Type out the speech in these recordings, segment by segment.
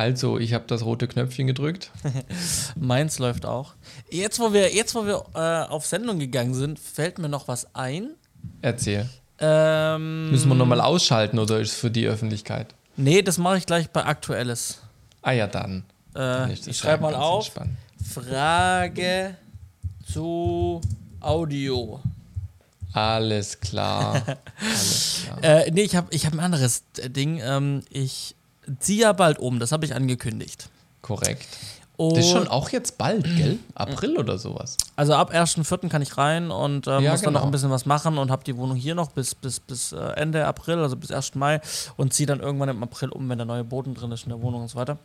Also, ich habe das rote Knöpfchen gedrückt. Meins läuft auch. Jetzt, wo wir, jetzt, wo wir äh, auf Sendung gegangen sind, fällt mir noch was ein. Erzähl. Ähm, Müssen wir nochmal ausschalten oder ist es für die Öffentlichkeit? nee, das mache ich gleich bei Aktuelles. Ah ja, dann. Äh, ich schreibe mal auf. entspannt. Frage zu Audio. Alles klar. Alles klar. Äh, nee, ich habe ich hab ein anderes Ding. Ähm, ich ziehe ja bald um, das habe ich angekündigt. Korrekt. Und Das ist schon auch jetzt bald, gell? April oder sowas. Also ab 1.4. kann ich rein und äh, Ja, muss dann noch genau. ein bisschen was machen und habe die Wohnung hier noch bis, bis, bis äh, Ende April, also bis 1. Mai und ziehe dann irgendwann im April um, wenn der neue Boden drin ist in der Wohnung und so weiter.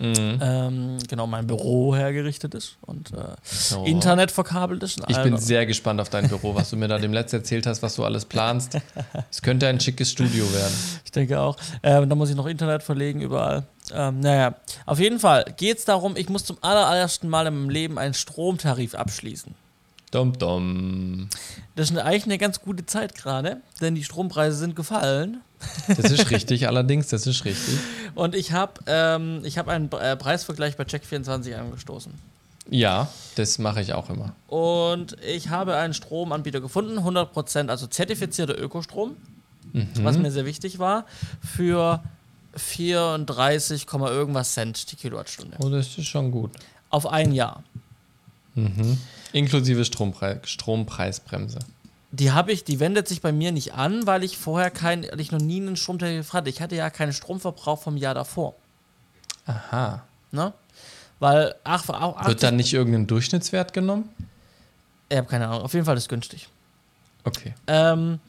Mhm. Ähm, genau, mein Büro hergerichtet ist und äh, So. Internet verkabelt ist. Ich bin Also- sehr gespannt auf dein Büro, was du mir da dem letzten erzählt hast, was du alles planst. Es könnte ein schickes Studio werden. Ich denke auch. Ähm, da muss ich noch Internet verlegen überall. Ähm, naja, auf jeden Fall geht es darum, ich muss zum aller- allerersten Mal in meinem Leben einen Stromtarif abschließen. Dum dum. Das ist eigentlich eine ganz gute Zeit gerade, denn die Strompreise sind gefallen. Das ist richtig, allerdings, das ist richtig. Und ich habe ähm, ich hab einen äh, Preisvergleich bei Check24 angestoßen. Ja, das mache ich auch immer. Und ich habe einen Stromanbieter gefunden, 100%, also zertifizierter Ökostrom, was mir sehr wichtig war, für 34, Komma irgendwas Cent die Kilowattstunde. Oh, das ist schon gut. Auf ein Jahr. Inklusive Stromprei Strompreisbremse. Die habe ich, die wendet sich bei mir nicht an, weil ich vorher kein, weil ich noch nie einen Stromtarif hatte. Ich hatte ja keinen Stromverbrauch vom Jahr davor. Aha. Ne? Weil, ach, auch 80, Wird dann nicht irgendein Durchschnittswert genommen? ich habe keine Ahnung, auf jeden Fall ist es günstig. Okay. Ähm,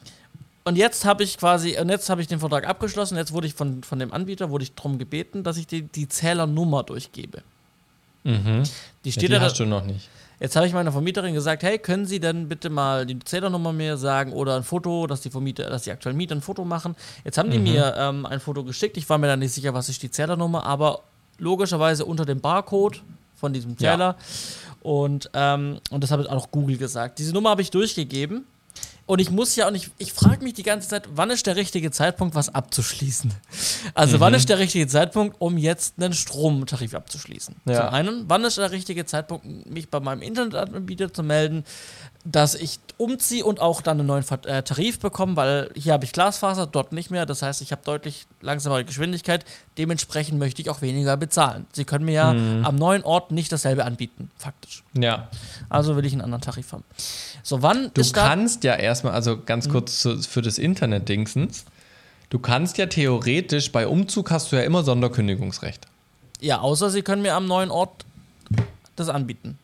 und jetzt habe ich quasi, und jetzt habe ich den Vertrag abgeschlossen. Jetzt wurde ich von, von dem Anbieter, wurde ich darum gebeten, dass ich die, die Zählernummer durchgebe. Mhm. Die Ja, steht die ja, hast da, du noch nicht. Jetzt habe ich meiner Vermieterin gesagt, hey, können Sie denn bitte mal die Zählernummer mir sagen oder ein Foto, dass die Vermieter, dass die aktuellen Mieter ein Foto machen. Jetzt haben die Mhm. mir ähm, ein Foto geschickt. Ich war mir da nicht sicher, was ist die Zählernummer, aber logischerweise unter dem Barcode von diesem Ja. Zähler. Und, ähm, und das habe ich auch Google gesagt. Diese Nummer habe ich durchgegeben. Und ich muss ja auch nicht, ich frage mich die ganze Zeit, wann ist der richtige Zeitpunkt, was abzuschließen? Also, Mhm. wann ist der richtige Zeitpunkt, um jetzt einen Stromtarif abzuschließen? Ja. Zum einen, wann ist der richtige Zeitpunkt, mich bei meinem Internetanbieter zu melden, dass ich umziehe und auch dann einen neuen äh, Tarif bekomme, weil hier habe ich Glasfaser, dort nicht mehr. Das heißt, ich habe deutlich langsamere Geschwindigkeit. Dementsprechend möchte ich auch weniger bezahlen. Sie können mir ja Mhm. am neuen Ort nicht dasselbe anbieten, faktisch. Ja. Also will ich einen anderen Tarif haben. So, wann Du kannst ja erstmal, also ganz Mhm. kurz zu, für das Internet-Dingsens, du kannst ja theoretisch, bei Umzug hast du ja immer Sonderkündigungsrecht. Ja, außer sie können mir am neuen Ort das anbieten.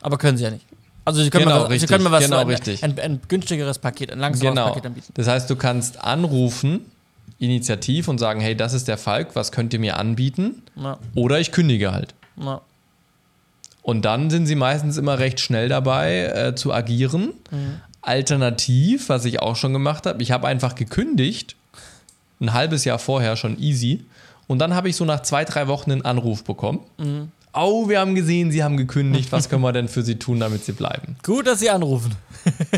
Aber können sie ja nicht. Also sie können, Genau, mir, was- sie richtig, können mir was genau, ein, richtig. Ein, ein günstigeres Paket, ein langsameres Genau. Paket anbieten. Das heißt, du kannst anrufen, initiativ und sagen, hey, das ist der Falk, was könnt ihr mir anbieten? Na, Oder ich kündige halt. na. Und dann sind sie meistens immer recht schnell dabei äh, zu agieren. Alternativ, was ich auch schon gemacht habe, ich habe einfach gekündigt, ein halbes Jahr vorher schon easy. Und dann habe ich so nach zwei, drei Wochen einen Anruf bekommen. Oh, wir haben gesehen, Sie haben gekündigt. Was können wir denn für Sie tun, damit Sie bleiben? Gut, dass sie anrufen.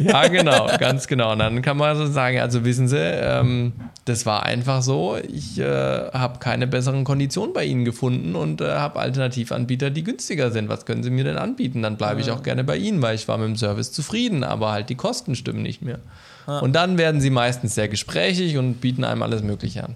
Ja, genau, ganz genau. Und dann kann man so sagen, also wissen Sie, ähm, das war einfach so, ich äh, habe keine besseren Konditionen bei Ihnen gefunden und äh, habe Alternativanbieter, die günstiger sind. Was können Sie mir denn anbieten? Dann bleibe ich auch gerne bei Ihnen, weil ich war mit dem Service zufrieden, aber halt die Kosten stimmen nicht mehr. Und dann werden sie meistens sehr gesprächig und bieten einem alles Mögliche an.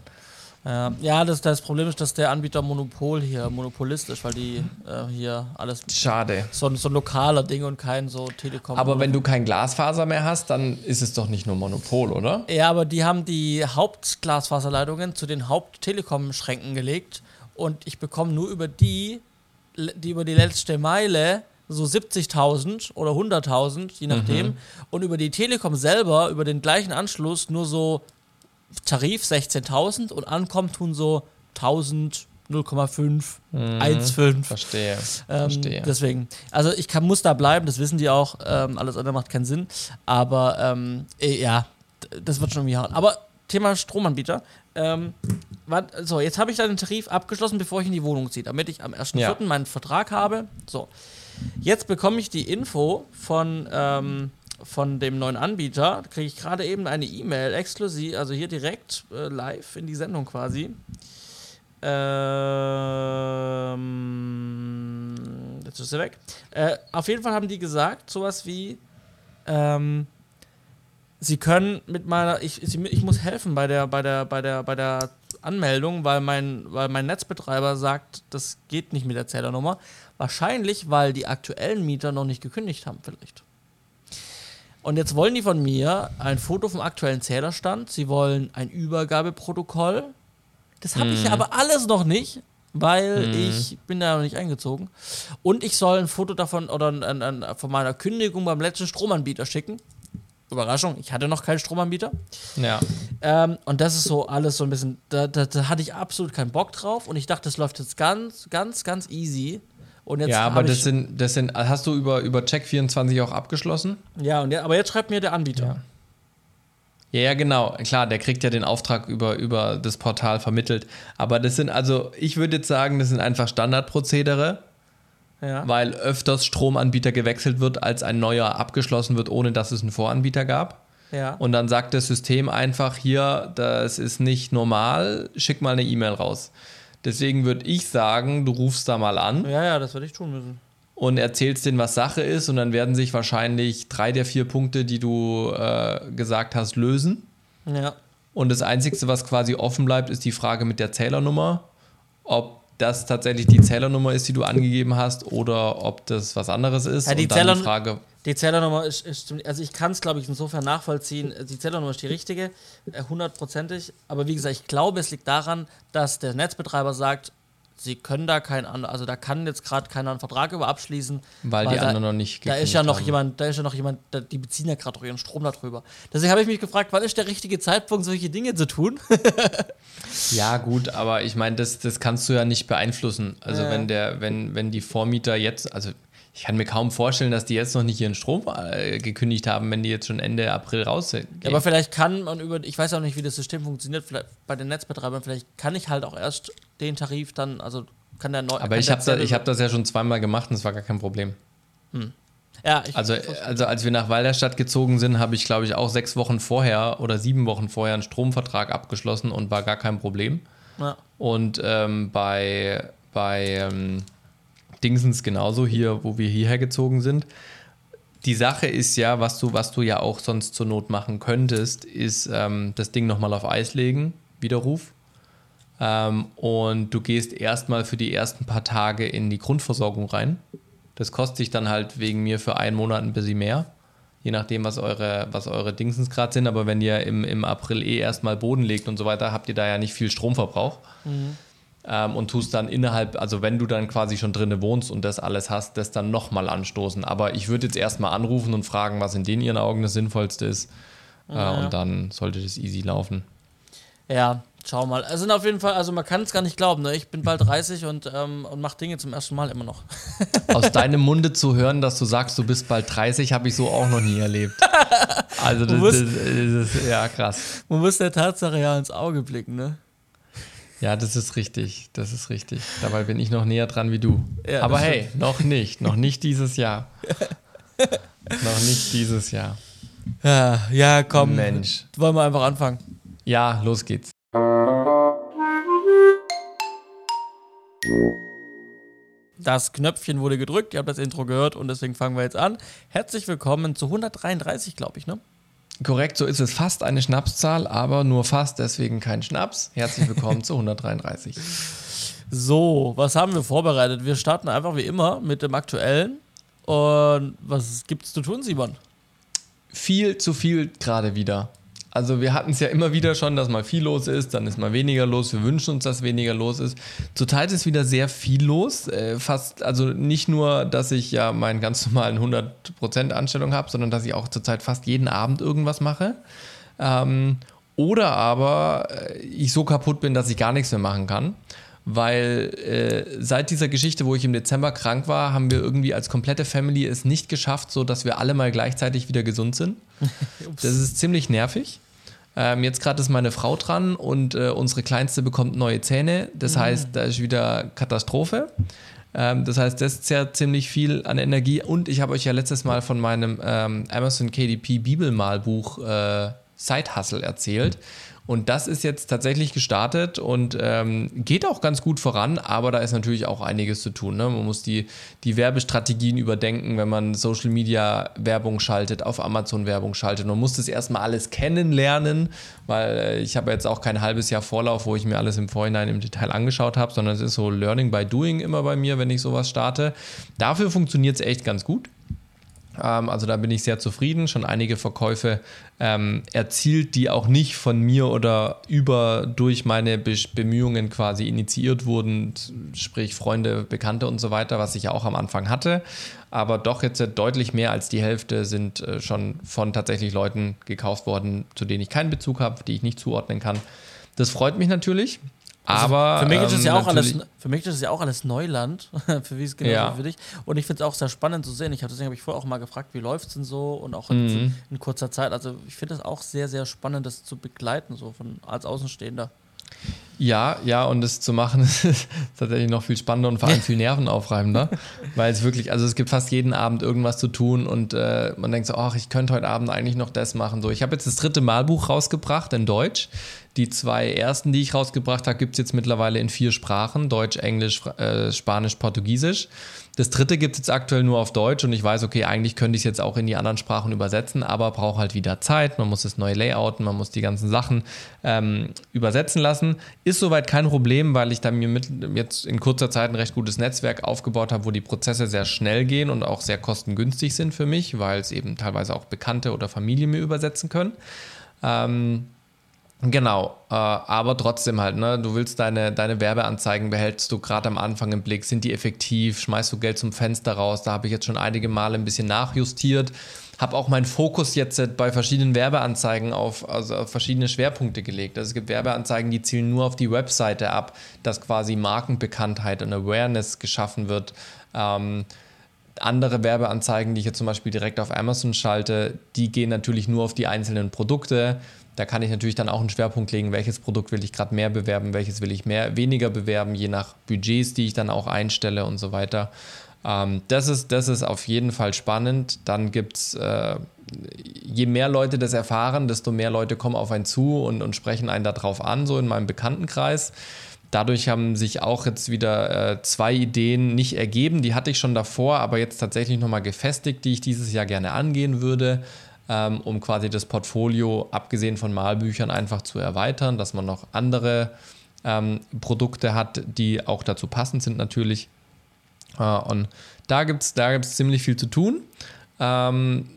Ja, ja das, das Problem ist, dass der Anbieter Monopol hier, Monopolist ist, weil die äh, hier alles Schade. so, so ein lokaler Ding und kein so Telekom. Aber wenn du kein Glasfaser mehr hast, dann ist es doch nicht nur Monopol, oder? Ja, aber die haben die Hauptglasfaserleitungen zu den Haupt-Telekom-Schränken gelegt und ich bekomme nur über die, die über die letzte Meile so 70.000 oder 100.000, je nachdem. Und über die Telekom selber, über den gleichen Anschluss, nur so Tarif 16.000 und ankommen tun so 1000, 0,5, 1,5. Verstehe. Ähm, Verstehe. Deswegen, also ich kann, muss da bleiben, das wissen die auch. Ähm, alles andere macht keinen Sinn. Aber ähm, eh, ja, das wird schon irgendwie hauen. Aber Thema Stromanbieter. Ähm, so, jetzt habe ich dann den Tarif abgeschlossen, bevor ich in die Wohnung ziehe, damit ich am 1.4. Ja. meinen Vertrag habe. So, jetzt bekomme ich die Info von, ähm, von dem neuen Anbieter. Da kriege ich gerade eben eine E-Mail exklusiv, also hier direkt äh, live in die Sendung quasi. Äh, Jetzt ist sie weg. Äh, auf jeden Fall haben die gesagt, sowas wie, ähm, sie können mit meiner, ich, ich muss helfen bei der, bei der, bei der, bei der Anmeldung, weil mein, weil mein Netzbetreiber sagt, das geht nicht mit der Zählernummer. Wahrscheinlich, weil die aktuellen Mieter noch nicht gekündigt haben, vielleicht. Und jetzt wollen die von mir ein Foto vom aktuellen Zählerstand. Sie wollen ein Übergabeprotokoll. Das habe ich Mhm. aber alles noch nicht, weil Mhm. ich bin da noch nicht eingezogen. Und ich soll ein Foto davon oder ein, ein, ein, von meiner Kündigung beim letzten Stromanbieter schicken. Überraschung, ich hatte noch keinen Stromanbieter. Ja. Ähm, und das ist so alles so ein bisschen, da, da, da hatte ich absolut keinen Bock drauf und ich dachte, das läuft jetzt ganz, ganz, ganz easy. Und jetzt ja, aber das sind, das sind, hast du über, über Check24 auch abgeschlossen? ja, und ja, aber jetzt schreibt mir der Anbieter. Ja, ja, genau. Klar, der kriegt ja den Auftrag über, über das Portal vermittelt. Aber das sind also, ich würde jetzt sagen, das sind einfach Standardprozedere, Ja. weil öfters Stromanbieter gewechselt wird, als ein neuer abgeschlossen wird, ohne dass es einen Voranbieter gab. ja. Und dann sagt das System einfach hier, das ist nicht normal, schick mal eine E-Mail raus. Deswegen würde ich sagen, du rufst da mal an ja, ja, das werde ich tun müssen. und erzählst denen, was Sache ist und dann werden sich wahrscheinlich drei der vier Punkte, die du äh, gesagt hast, lösen. Ja. Und das Einzige, was quasi offen bleibt, ist die Frage mit der Zählernummer. Ob das tatsächlich die Zählernummer ist, die du angegeben hast, oder ob das was anderes ist. Ja, die und dann Zählern- die Frage, Die Zählernummer ist, ist also ich kann es, glaube ich, insofern nachvollziehen. Die Zählernummer ist die richtige, äh, hundertprozentig. Aber wie gesagt, ich glaube, es liegt daran, dass der Netzbetreiber sagt, sie können da keinen anderen, also da kann jetzt gerade keiner einen Vertrag über abschließen. weil, die da, anderen noch nicht Da ist ja noch haben. jemand, da ist ja noch jemand, da, die beziehen ja gerade ihren Strom darüber. Deswegen habe ich mich gefragt, wann ist der richtige Zeitpunkt, solche Dinge zu tun? Ja, gut, aber ich meine, das, das kannst du ja nicht beeinflussen. Also Ja. wenn der, wenn, wenn die Vormieter jetzt, also ich kann mir kaum vorstellen, dass die jetzt noch nicht ihren Strom äh, gekündigt haben, wenn die jetzt schon Ende April raus sind. Ja, aber vielleicht kann man über, ich weiß auch nicht, wie das System funktioniert, vielleicht bei den Netzbetreibern, vielleicht kann ich halt auch erst den Tarif dann, also kann der neu. aber ich habe da, Zähler- ich hab das ja schon zweimal gemacht und es war gar kein Problem. ja, ich, Also, also als wir nach Walderstadt gezogen sind, habe ich, glaube ich, auch sechs Wochen vorher oder sieben Wochen vorher einen Stromvertrag abgeschlossen und war gar kein Problem. ja, Und ähm, bei, bei ähm, Dingsens genauso hier, wo wir hierher gezogen sind. Die Sache ist ja, was du, was du ja auch sonst zur Not machen könntest, ist ähm, das Ding nochmal auf Eis legen, Widerruf. Ähm, und du gehst erstmal für die ersten paar Tage in die Grundversorgung rein. Das kostet dich dann halt wegen mir für einen Monat ein bisschen mehr. Je nachdem, was eure, was eure Dingsens gerade sind. Aber wenn ihr im, im April eh erstmal Boden legt und so weiter, habt ihr da ja nicht viel Stromverbrauch. Ähm, und tust dann innerhalb, also wenn du dann quasi schon drinne wohnst und das alles hast, das dann nochmal anstoßen. Aber ich würde jetzt erstmal anrufen und fragen, was in den ihren Augen das Sinnvollste ist. Äh, Ja. und dann sollte das easy laufen. ja, schau mal. Es sind auf jeden Fall, also man kann es gar nicht glauben, ne? ich bin bald 30 und, ähm, und mache Dinge zum ersten Mal immer noch. Aus deinem Munde zu hören, dass du sagst, du bist bald 30, habe ich so auch noch nie erlebt. Also das, Du musst- das, das ist ja krass. Man muss der Tatsache ja ins Auge blicken, ne? Ja, das ist richtig. Das ist richtig. Dabei bin ich noch näher dran wie du. Ja, Aber hey, noch nicht. Noch nicht dieses Jahr. noch nicht dieses Jahr. Ja, ja, komm. Mensch. Wollen wir einfach anfangen. Ja, los geht's. Das Knöpfchen wurde gedrückt, ihr habt das Intro gehört und deswegen fangen wir jetzt an. Herzlich willkommen zu 133, glaube ich, ne? Korrekt, so ist es fast eine Schnapszahl, aber nur fast, deswegen kein Schnaps. Herzlich willkommen zu 133. So, was haben wir vorbereitet? Wir starten einfach wie immer mit dem aktuellen. Und was gibt's zu tun, Simon? Viel zu viel gerade wieder. Also wir hatten es ja immer wieder schon, dass mal viel los ist, dann ist mal weniger los. Wir wünschen uns, dass weniger los ist. Zurzeit ist wieder sehr viel los. Äh, fast, also nicht nur, dass ich ja meinen ganz normalen 100% Anstellung habe, sondern dass ich auch zurzeit fast jeden Abend irgendwas mache. Ähm, oder aber äh, ich so kaputt bin, dass ich gar nichts mehr machen kann. Weil äh, seit dieser Geschichte, wo ich im Dezember krank war, haben wir irgendwie als komplette Family es nicht geschafft, so dass wir alle mal gleichzeitig wieder gesund sind. Das ist ziemlich nervig. Ähm, jetzt gerade ist meine Frau dran und äh, unsere Kleinste bekommt neue Zähne. Das heißt, da ist wieder Katastrophe. Ähm, das heißt, das zehrt ziemlich viel an Energie. Und ich habe euch ja letztes Mal von meinem ähm, Amazon KDP Bibelmalbuch äh, Side Hustle erzählt. Und das ist jetzt tatsächlich gestartet und ähm, geht auch ganz gut voran, aber da ist natürlich auch einiges zu tun. Ne? Man muss die, die Werbestrategien überdenken, wenn man Social Media Werbung schaltet, auf Amazon Werbung schaltet. Man muss das erstmal alles kennenlernen, weil äh, ich habe jetzt auch kein halbes Jahr Vorlauf, wo ich mir alles im Vorhinein im Detail angeschaut habe, sondern es ist so Learning by Doing immer bei mir, wenn ich sowas starte. Dafür funktioniert es echt ganz gut. Ähm, also da bin ich sehr zufrieden. Schon einige Verkäufe ähm, erzielt, die auch nicht von mir oder über durch meine Be Bemühungen quasi initiiert wurden, sprich Freunde, Bekannte und so weiter, was ich ja auch am Anfang hatte. Aber doch jetzt deutlich mehr als die Hälfte sind äh, schon von tatsächlich Leuten gekauft worden, zu denen ich keinen Bezug habe, die ich nicht zuordnen kann. Das freut mich natürlich. Also aber für mich ist es ja ähm, auch alles, für mich ist es ja auch alles Neuland, für wie es genau ja. für dich. Und ich finde es auch sehr spannend zu sehen. Ich habe deswegen habe ich vorher auch mal gefragt, wie läuft es denn so und auch in, mhm. in kurzer Zeit. Also ich finde es auch sehr, sehr spannend, das zu begleiten, so von als Außenstehender. Ja, ja, und das zu machen ist tatsächlich noch viel spannender und vor allem viel nervenaufreibender, weil es wirklich, also es gibt fast jeden Abend irgendwas zu tun und äh, man denkt so, ach, ich könnte heute Abend eigentlich noch das machen. So, ich habe jetzt das dritte Malbuch rausgebracht in Deutsch. Die zwei ersten, die ich rausgebracht habe, gibt es jetzt mittlerweile in vier Sprachen: Deutsch, Englisch, äh, Spanisch, Portugiesisch. Das dritte gibt es jetzt aktuell nur auf Deutsch und ich weiß, okay, eigentlich könnte ich es jetzt auch in die anderen Sprachen übersetzen, aber brauche halt wieder Zeit. Man muss das neue Layouten, man muss die ganzen Sachen ähm, übersetzen lassen. Ist soweit kein Problem, weil ich da mir mit, jetzt in kurzer Zeit ein recht gutes Netzwerk aufgebaut habe, wo die Prozesse sehr schnell gehen und auch sehr kostengünstig sind für mich, weil es eben teilweise auch Bekannte oder Familie mir übersetzen können. Ähm, Genau, äh, aber trotzdem halt, ne, du willst deine, deine Werbeanzeigen behältst du gerade am Anfang im Blick, sind die effektiv, schmeißt du Geld zum Fenster raus, da habe ich jetzt schon einige Male ein bisschen nachjustiert, habe auch meinen Fokus jetzt bei verschiedenen Werbeanzeigen auf, also auf verschiedene Schwerpunkte gelegt. Also es gibt Werbeanzeigen, die zielen nur auf die Webseite ab, dass quasi Markenbekanntheit und Awareness geschaffen wird. Ähm, andere Werbeanzeigen, die ich jetzt zum Beispiel direkt auf Amazon schalte, die gehen natürlich nur auf die einzelnen Produkte da kann ich natürlich dann auch einen Schwerpunkt legen, welches Produkt will ich gerade mehr bewerben, welches will ich mehr, weniger bewerben, je nach Budgets, die ich dann auch einstelle und so weiter. Ähm, das, ist, das ist auf jeden Fall spannend. Dann gibt es, äh, je mehr Leute das erfahren, desto mehr Leute kommen auf einen zu und, und sprechen einen darauf an, so in meinem Bekanntenkreis. Dadurch haben sich auch jetzt wieder äh, zwei Ideen nicht ergeben. Die hatte ich schon davor, aber jetzt tatsächlich nochmal gefestigt, die ich dieses Jahr gerne angehen würde ähm, um quasi das Portfolio, abgesehen von Malbüchern, einfach zu erweitern, dass man noch andere ähm, Produkte hat, die auch dazu passend sind natürlich. Äh, und da gibt es da gibt's ziemlich viel zu tun. Ähm,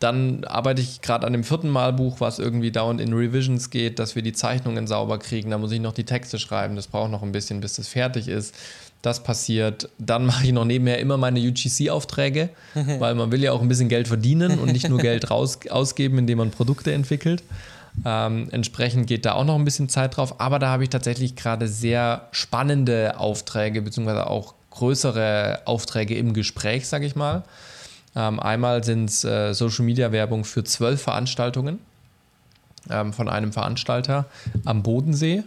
dann arbeite ich gerade an dem vierten Malbuch, was irgendwie dauernd in Revisions geht, dass wir die Zeichnungen sauber kriegen. Da muss ich noch die Texte schreiben. Das braucht noch ein bisschen, bis das fertig ist. Das passiert. Dann mache ich noch nebenher immer meine UGC-Aufträge, weil man will ja auch ein bisschen Geld verdienen und nicht nur Geld raus, ausgeben, indem man Produkte entwickelt. Ähm, entsprechend geht da auch noch ein bisschen Zeit drauf. Aber da habe ich tatsächlich gerade sehr spannende Aufträge, beziehungsweise auch größere Aufträge im Gespräch, sage ich mal. Ähm, einmal sind es äh, Social-Media-Werbung für zwölf Veranstaltungen ähm, von einem Veranstalter am Bodensee.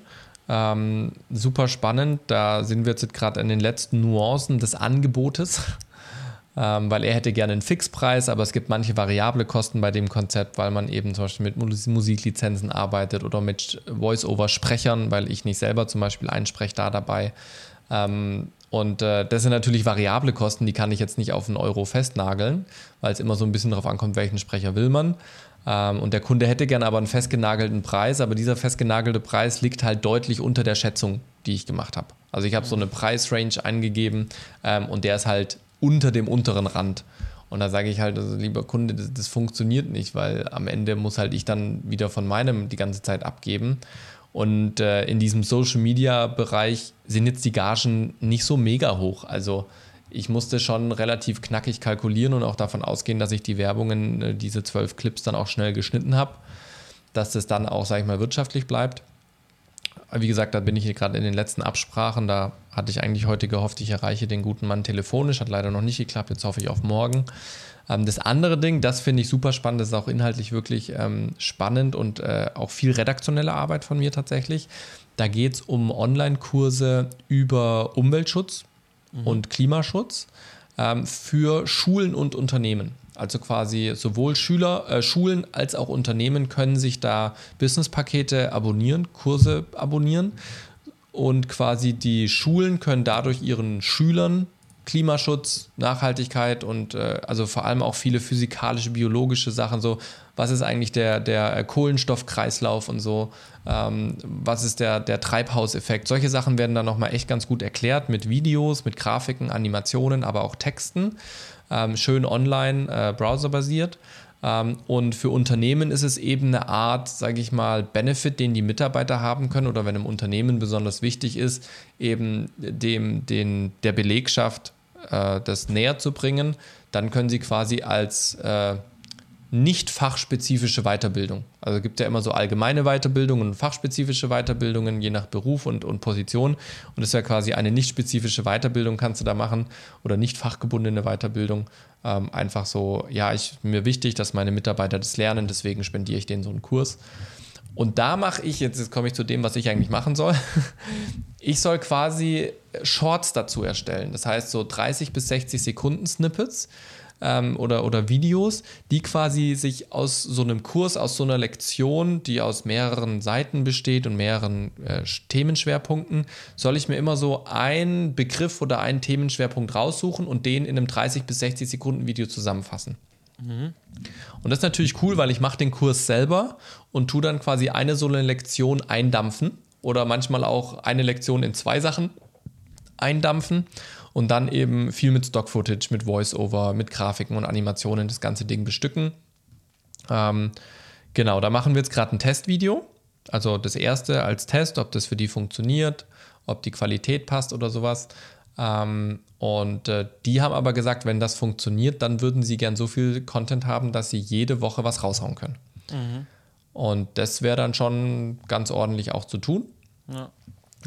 Ähm, super spannend. Da sind wir jetzt gerade in den letzten Nuancen des Angebotes, ähm, weil er hätte gerne einen Fixpreis, aber es gibt manche variable Kosten bei dem Konzept, weil man eben zum Beispiel mit Musiklizenzen arbeitet oder mit Voice-Over-Sprechern, weil ich nicht selber zum Beispiel einspreche da dabei. Ähm, und äh, das sind natürlich variable Kosten, die kann ich jetzt nicht auf einen Euro festnageln, weil es immer so ein bisschen darauf ankommt, welchen Sprecher will man. Ähm, und der Kunde hätte gerne aber einen festgenagelten Preis, aber dieser festgenagelte Preis liegt halt deutlich unter der Schätzung, die ich gemacht habe. Also ich habe so eine Preisrange eingegeben ähm, und der ist halt unter dem unteren Rand. Und da sage ich halt, also lieber Kunde, das, das, funktioniert nicht, weil am Ende muss halt ich dann wieder von meinem die ganze Zeit abgeben. Und äh, in diesem Social Media Bereich sind jetzt die Gagen nicht so mega hoch. Also ich musste schon relativ knackig kalkulieren und auch davon ausgehen, dass ich die Werbungen, äh, diese zwölf Clips dann auch schnell geschnitten habe, dass das dann auch, sage ich mal, wirtschaftlich bleibt. Wie gesagt, da bin ich gerade in den letzten Absprachen. Da hatte ich eigentlich heute gehofft, ich erreiche den guten Mann telefonisch. Hat leider noch nicht geklappt. Jetzt hoffe ich auf morgen. Ähm, das andere Ding, das finde ich super spannend. Das ist auch inhaltlich wirklich ähm, spannend und äh, auch viel redaktionelle Arbeit von mir tatsächlich. Da geht es um Online-Kurse über Umweltschutz mhm. und Klimaschutz ähm, für Schulen und Unternehmen. Also quasi sowohl Schüler, äh, Schulen als auch Unternehmen können sich da Businesspakete abonnieren, Kurse abonnieren. Und quasi die Schulen können dadurch ihren Schülern Klimaschutz, Nachhaltigkeit und äh, also vor allem auch viele physikalische, biologische Sachen, so was ist eigentlich der, der Kohlenstoffkreislauf und so, ähm, was ist der, der Treibhauseffekt. Solche Sachen werden dann nochmal echt ganz gut erklärt mit Videos, mit Grafiken, Animationen, aber auch Texten. Ähm, schön online, äh, browserbasiert. Ähm, und für Unternehmen ist es eben eine Art, sage ich mal, Benefit, den die Mitarbeiter haben können oder wenn im Unternehmen besonders wichtig ist, eben dem, den, der Belegschaft äh, das näher zu bringen, dann können sie quasi als äh, nicht fachspezifische Weiterbildung. Also es gibt ja immer so allgemeine Weiterbildungen und fachspezifische Weiterbildungen, je nach Beruf und, und Position. Und das wäre quasi eine nicht spezifische Weiterbildung, kannst du da machen, oder nicht fachgebundene Weiterbildung. Ähm, einfach so, ja, ich, mir wichtig, dass meine Mitarbeiter das lernen, deswegen spendiere ich denen so einen Kurs. Und da mache ich, jetzt, jetzt komme ich zu dem, was ich eigentlich machen soll. Ich soll quasi Shorts dazu erstellen. Das heißt so 30 bis 60 Sekunden Snippets ähm, oder, oder Videos, die quasi sich aus so einem Kurs, aus so einer Lektion, die aus mehreren Seiten besteht und mehreren äh, Themenschwerpunkten, soll ich mir immer so einen Begriff oder einen Themenschwerpunkt raussuchen und den in einem 30 bis 60 Sekunden Video zusammenfassen. Mhm. Und das ist natürlich cool, weil ich mache den Kurs selber und tue dann quasi eine so eine Lektion eindampfen oder manchmal auch eine Lektion in zwei Sachen eindampfen und dann eben viel mit Stock-Footage, mit Voice-Over, mit Grafiken und Animationen das ganze Ding bestücken. Ähm, genau, da machen wir jetzt gerade ein Testvideo. Also das erste als Test, ob das für die funktioniert, ob die Qualität passt oder sowas. Ähm, und äh, die haben aber gesagt, wenn das funktioniert, dann würden sie gern so viel Content haben, dass sie jede Woche was raushauen können. Mhm. Und das wäre dann schon ganz ordentlich auch zu tun. Ja.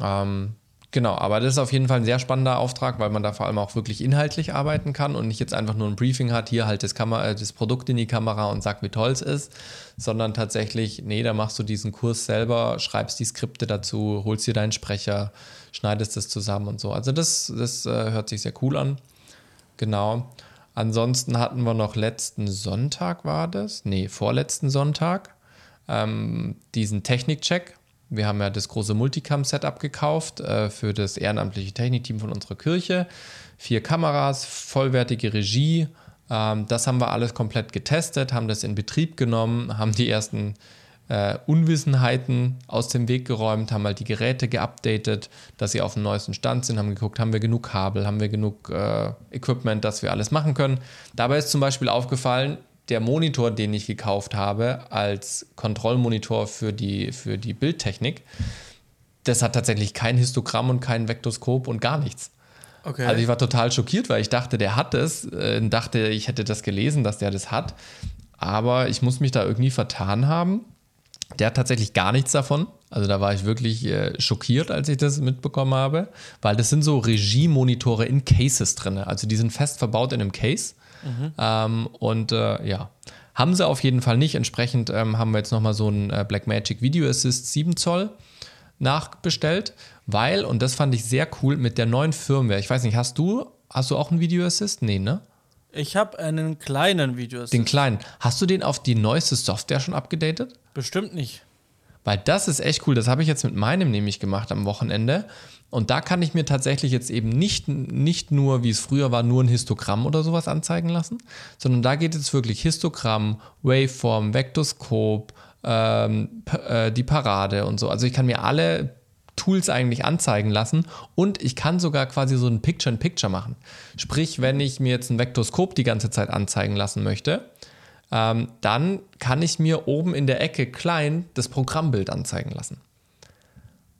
Ähm, Genau, aber das ist auf jeden Fall ein sehr spannender Auftrag, weil man da vor allem auch wirklich inhaltlich arbeiten kann und nicht jetzt einfach nur ein Briefing hat, hier halt das, Kamera, äh, das Produkt in die Kamera und sagt, wie toll es ist, sondern tatsächlich, nee, da machst du diesen Kurs selber, schreibst die Skripte dazu, holst dir deinen Sprecher, schneidest das zusammen und so. Also das, das äh, hört sich sehr cool an. Genau. Ansonsten hatten wir noch letzten Sonntag war das, nee, vorletzten Sonntag, ähm, diesen Technikcheck wir haben ja das große Multicam-Setup gekauft äh, für das ehrenamtliche Technikteam von unserer Kirche. Vier Kameras, vollwertige Regie. Ähm, das haben wir alles komplett getestet, haben das in Betrieb genommen, haben die ersten äh, Unwissenheiten aus dem Weg geräumt, haben halt die Geräte geupdatet, dass sie auf dem neuesten Stand sind, haben geguckt, haben wir genug Kabel, haben wir genug äh, Equipment, dass wir alles machen können. Dabei ist zum Beispiel aufgefallen, der Monitor, den ich gekauft habe, als Kontrollmonitor für die, für die Bildtechnik, das hat tatsächlich kein Histogramm und kein Vektoskop und gar nichts. Okay. Also ich war total schockiert, weil ich dachte, der hat es, äh, dachte, ich hätte das gelesen, dass der das hat. Aber ich muss mich da irgendwie vertan haben. Der hat tatsächlich gar nichts davon. Also da war ich wirklich äh, schockiert, als ich das mitbekommen habe, weil das sind so Regiemonitore in Cases drin. Also die sind fest verbaut in einem Case. Mhm. Ähm, und äh, ja, haben sie auf jeden Fall nicht. Entsprechend ähm, haben wir jetzt nochmal so ein äh, Blackmagic Video Assist 7 Zoll nachbestellt, weil, und das fand ich sehr cool, mit der neuen Firmware, ich weiß nicht, hast du, hast du auch einen Video Assist? Nee, ne? Ich habe einen kleinen Video Assist. Den kleinen. Hast du den auf die neueste Software schon abgedatet? Bestimmt nicht. Weil das ist echt cool. Das habe ich jetzt mit meinem nämlich gemacht am Wochenende. Und da kann ich mir tatsächlich jetzt eben nicht, nicht nur, wie es früher war, nur ein Histogramm oder sowas anzeigen lassen, sondern da geht es wirklich Histogramm, Waveform, Vektoskop, ähm, äh, die Parade und so. Also ich kann mir alle Tools eigentlich anzeigen lassen und ich kann sogar quasi so ein Picture-in-Picture machen. Sprich, wenn ich mir jetzt ein Vektoskop die ganze Zeit anzeigen lassen möchte, ähm, dann kann ich mir oben in der Ecke klein das Programmbild anzeigen lassen.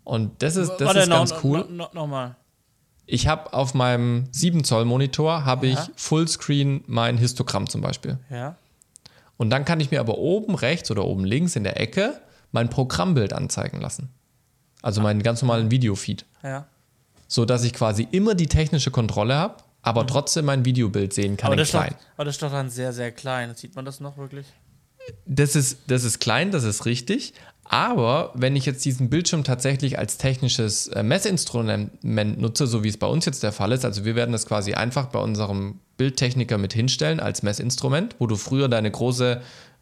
Und das ist, das Warte, ist ganz no, cool. No, no, Nochmal. Ich habe auf meinem 7 Zoll Monitor habe ja. ich Fullscreen mein Histogramm zum Beispiel. Ja. Und dann kann ich mir aber oben rechts oder oben links in der Ecke mein Programmbild anzeigen lassen. Also meinen ganz normalen Videofeed. Ja. So dass ich quasi immer die technische Kontrolle habe, aber mhm. trotzdem mein Videobild sehen kann aber in klein. Doch, aber das ist doch dann sehr, sehr klein. Sieht man das noch wirklich? Das ist, das ist klein, das ist richtig. Aber wenn ich jetzt diesen Bildschirm tatsächlich als technisches äh, Messinstrument nutze, so wie es bei uns jetzt der Fall ist, also wir werden das quasi einfach bei unserem Bildtechniker mit hinstellen als Messinstrument, wo du früher deine große,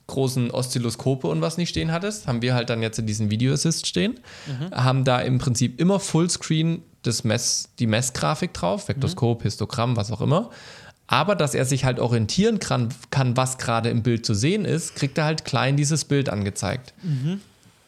großen Oszilloskope und was nicht stehen hattest, haben wir halt dann jetzt in diesen Video Assist stehen, mhm. haben da im Prinzip immer Fullscreen das Mess, die Messgrafik drauf, Vektoskop, mhm. Histogramm, was auch immer. Aber dass er sich halt orientieren kann, kann was gerade im Bild zu sehen ist, kriegt er halt klein dieses Bild angezeigt. Mhm.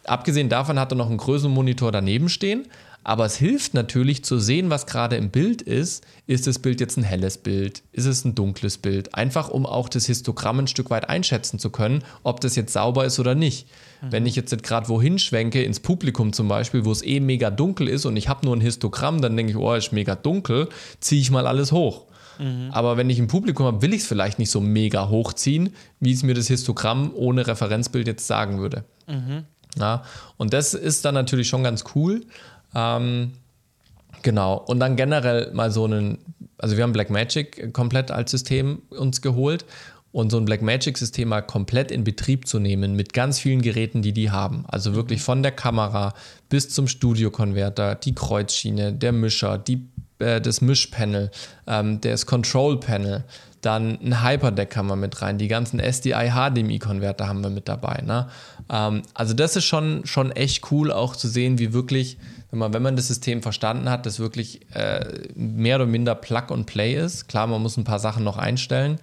Abgesehen davon hat er noch einen Größenmonitor daneben stehen. Aber es hilft natürlich zu sehen, was gerade im Bild ist. Ist das Bild jetzt ein helles Bild? Ist es ein dunkles Bild? Einfach um auch das Histogramm ein Stück weit einschätzen zu können, ob das jetzt sauber ist oder nicht. Mhm. Wenn ich jetzt gerade wohin schwenke, ins Publikum zum Beispiel, wo es eh mega dunkel ist und ich habe nur ein Histogramm, dann denke ich, oh, ist mega dunkel, ziehe ich mal alles hoch. Mhm. Aber wenn ich ein Publikum habe, will ich es vielleicht nicht so mega hochziehen, wie es mir das Histogramm ohne Referenzbild jetzt sagen würde. Mhm. Ja, und das ist dann natürlich schon ganz cool. Ähm, genau. Und dann generell mal so einen, also wir haben Blackmagic komplett als System uns geholt und so ein Blackmagic-System mal komplett in Betrieb zu nehmen mit ganz vielen Geräten, die die haben. Also wirklich von der Kamera bis zum Studio-Konverter, die Kreuzschiene, der Mischer, die, äh, das Mischpanel, ähm, das Control-Panel, dann ein Hyperdeck haben wir mit rein. Die ganzen SDI HDMI-Konverter haben wir mit dabei. Ne? Ähm, also das ist schon, schon echt cool, auch zu sehen, wie wirklich, wenn man, wenn man das System verstanden hat, das wirklich äh, mehr oder minder Plug and Play ist. Klar, man muss ein paar Sachen noch einstellen.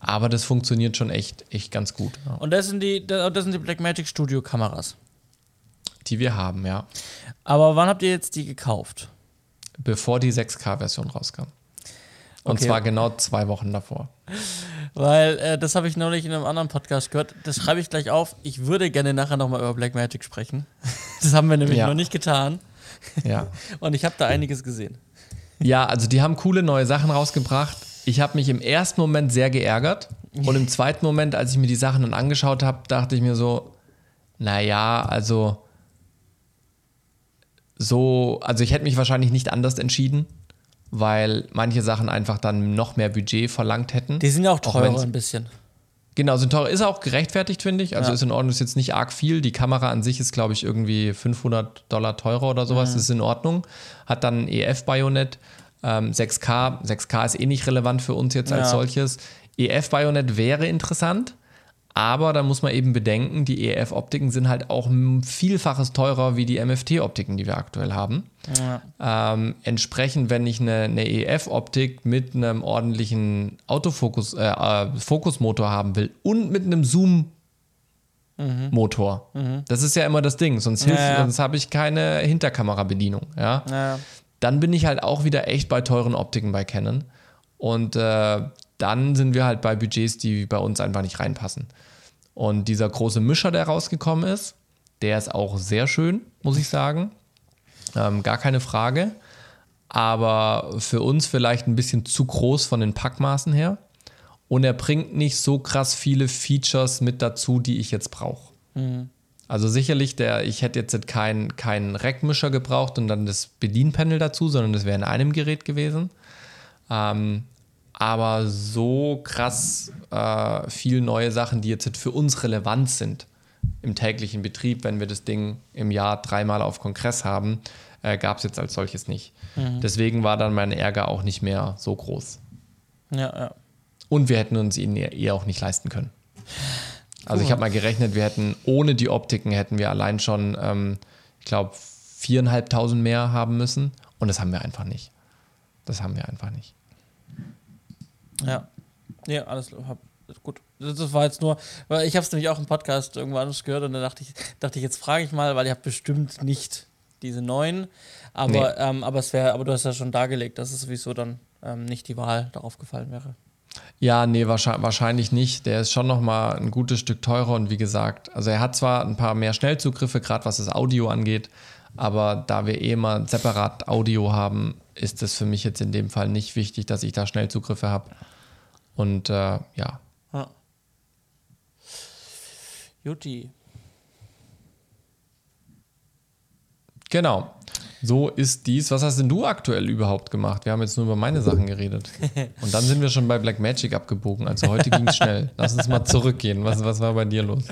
Aber das funktioniert schon echt, echt ganz gut. Ja. Und das sind die, das sind die Blackmagic Studio Kameras. Die wir haben, ja. Aber wann habt ihr jetzt die gekauft? Bevor die 6K-Version rauskam. Und okay. zwar genau zwei Wochen davor. Weil äh, das habe ich neulich in einem anderen Podcast gehört. Das schreibe ich gleich auf. Ich würde gerne nachher nochmal über Blackmagic sprechen. Das haben wir nämlich ja. noch nicht getan. Ja. Und ich habe da einiges gesehen. Ja, also die haben coole neue Sachen rausgebracht. Ich habe mich im ersten Moment sehr geärgert. Und im zweiten Moment, als ich mir die Sachen dann angeschaut habe, dachte ich mir so, naja, also so, also ich hätte mich wahrscheinlich nicht anders entschieden weil manche Sachen einfach dann noch mehr Budget verlangt hätten. Die sind ja auch teurer auch ein bisschen. Genau, sind teurer. Ist auch gerechtfertigt, finde ich. Also ja. ist in Ordnung, ist jetzt nicht arg viel. Die Kamera an sich ist, glaube ich, irgendwie 500 Dollar teurer oder sowas. Mhm. Ist in Ordnung. Hat dann ein EF-Bajonett. Ähm, 6K. 6K ist eh nicht relevant für uns jetzt ja. als solches. EF-Bajonett wäre interessant. Aber da muss man eben bedenken, die EF-Optiken sind halt auch Vielfaches teurer wie die MFT-Optiken, die wir aktuell haben. Ja. Ähm, entsprechend, wenn ich eine, eine EF-Optik mit einem ordentlichen Autofokus, äh, äh, Fokusmotor haben will und mit einem Zoom mhm. Motor. Mhm. Das ist ja immer das Ding, sonst, hilft, ja, sonst habe ich keine Hinterkamerabedienung. Ja? ja? Dann bin ich halt auch wieder echt bei teuren Optiken bei Canon. Und äh, dann sind wir halt bei Budgets, die bei uns einfach nicht reinpassen. Und dieser große Mischer, der rausgekommen ist, der ist auch sehr schön, muss ich sagen. Ähm, gar keine Frage. Aber für uns vielleicht ein bisschen zu groß von den Packmaßen her. Und er bringt nicht so krass viele Features mit dazu, die ich jetzt brauche. Mhm. Also sicherlich, der, ich hätte jetzt keinen kein Rackmischer gebraucht und dann das Bedienpanel dazu, sondern das wäre in einem Gerät gewesen. Ähm, aber so krass äh, viel neue Sachen, die jetzt für uns relevant sind im täglichen Betrieb, wenn wir das Ding im Jahr dreimal auf Kongress haben, äh, gab es jetzt als solches nicht. Mhm. Deswegen war dann mein Ärger auch nicht mehr so groß. Ja, ja. Und wir hätten uns ihn eh auch nicht leisten können. Also ich habe mal gerechnet, wir hätten ohne die Optiken hätten wir allein schon, ähm, ich glaube, viereinhalbtausend mehr haben müssen. Und das haben wir einfach nicht. Das haben wir einfach nicht. Ja. Ja, alles hab, gut. Das war jetzt nur, weil ich habe es nämlich auch im Podcast irgendwo anders gehört und dann dachte ich, dachte ich jetzt frage ich mal, weil ihr habt bestimmt nicht diese neuen, aber, nee. ähm, aber es wäre, aber du hast ja schon dargelegt, dass es sowieso dann ähm, nicht die Wahl darauf gefallen wäre. Ja, nee, wahrscheinlich nicht. Der ist schon noch mal ein gutes Stück teurer und wie gesagt, also er hat zwar ein paar mehr Schnellzugriffe, gerade was das Audio angeht, aber da wir eh mal separat Audio haben, ist es für mich jetzt in dem Fall nicht wichtig, dass ich da Schnellzugriffe habe. Und äh, ja. ja. Juti. Genau. So ist dies. Was hast denn du aktuell überhaupt gemacht? Wir haben jetzt nur über meine Sachen geredet. Und dann sind wir schon bei Black Magic abgebogen. Also heute ging es schnell. Lass uns mal zurückgehen. Was, was war bei dir los?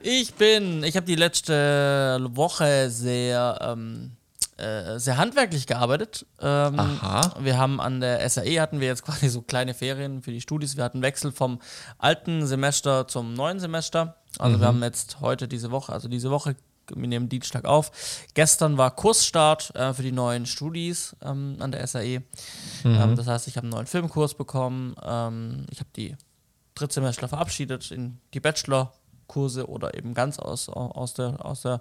Ich bin, ich habe die letzte Woche sehr, ähm, äh, sehr handwerklich gearbeitet. Ähm, Aha. Wir haben an der SAE hatten wir jetzt quasi so kleine Ferien für die Studis. Wir hatten Wechsel vom alten Semester zum neuen Semester. Also wir haben jetzt heute diese Woche, also diese Woche, wir nehmen Dienstag auf. Gestern war Kursstart äh, für die neuen Studis ähm, an der SAE. Ähm, das heißt, ich habe einen neuen Filmkurs bekommen. Ähm, ich habe die Drittsemester verabschiedet in die Bachelor-Kurse oder eben ganz aus, aus der, aus der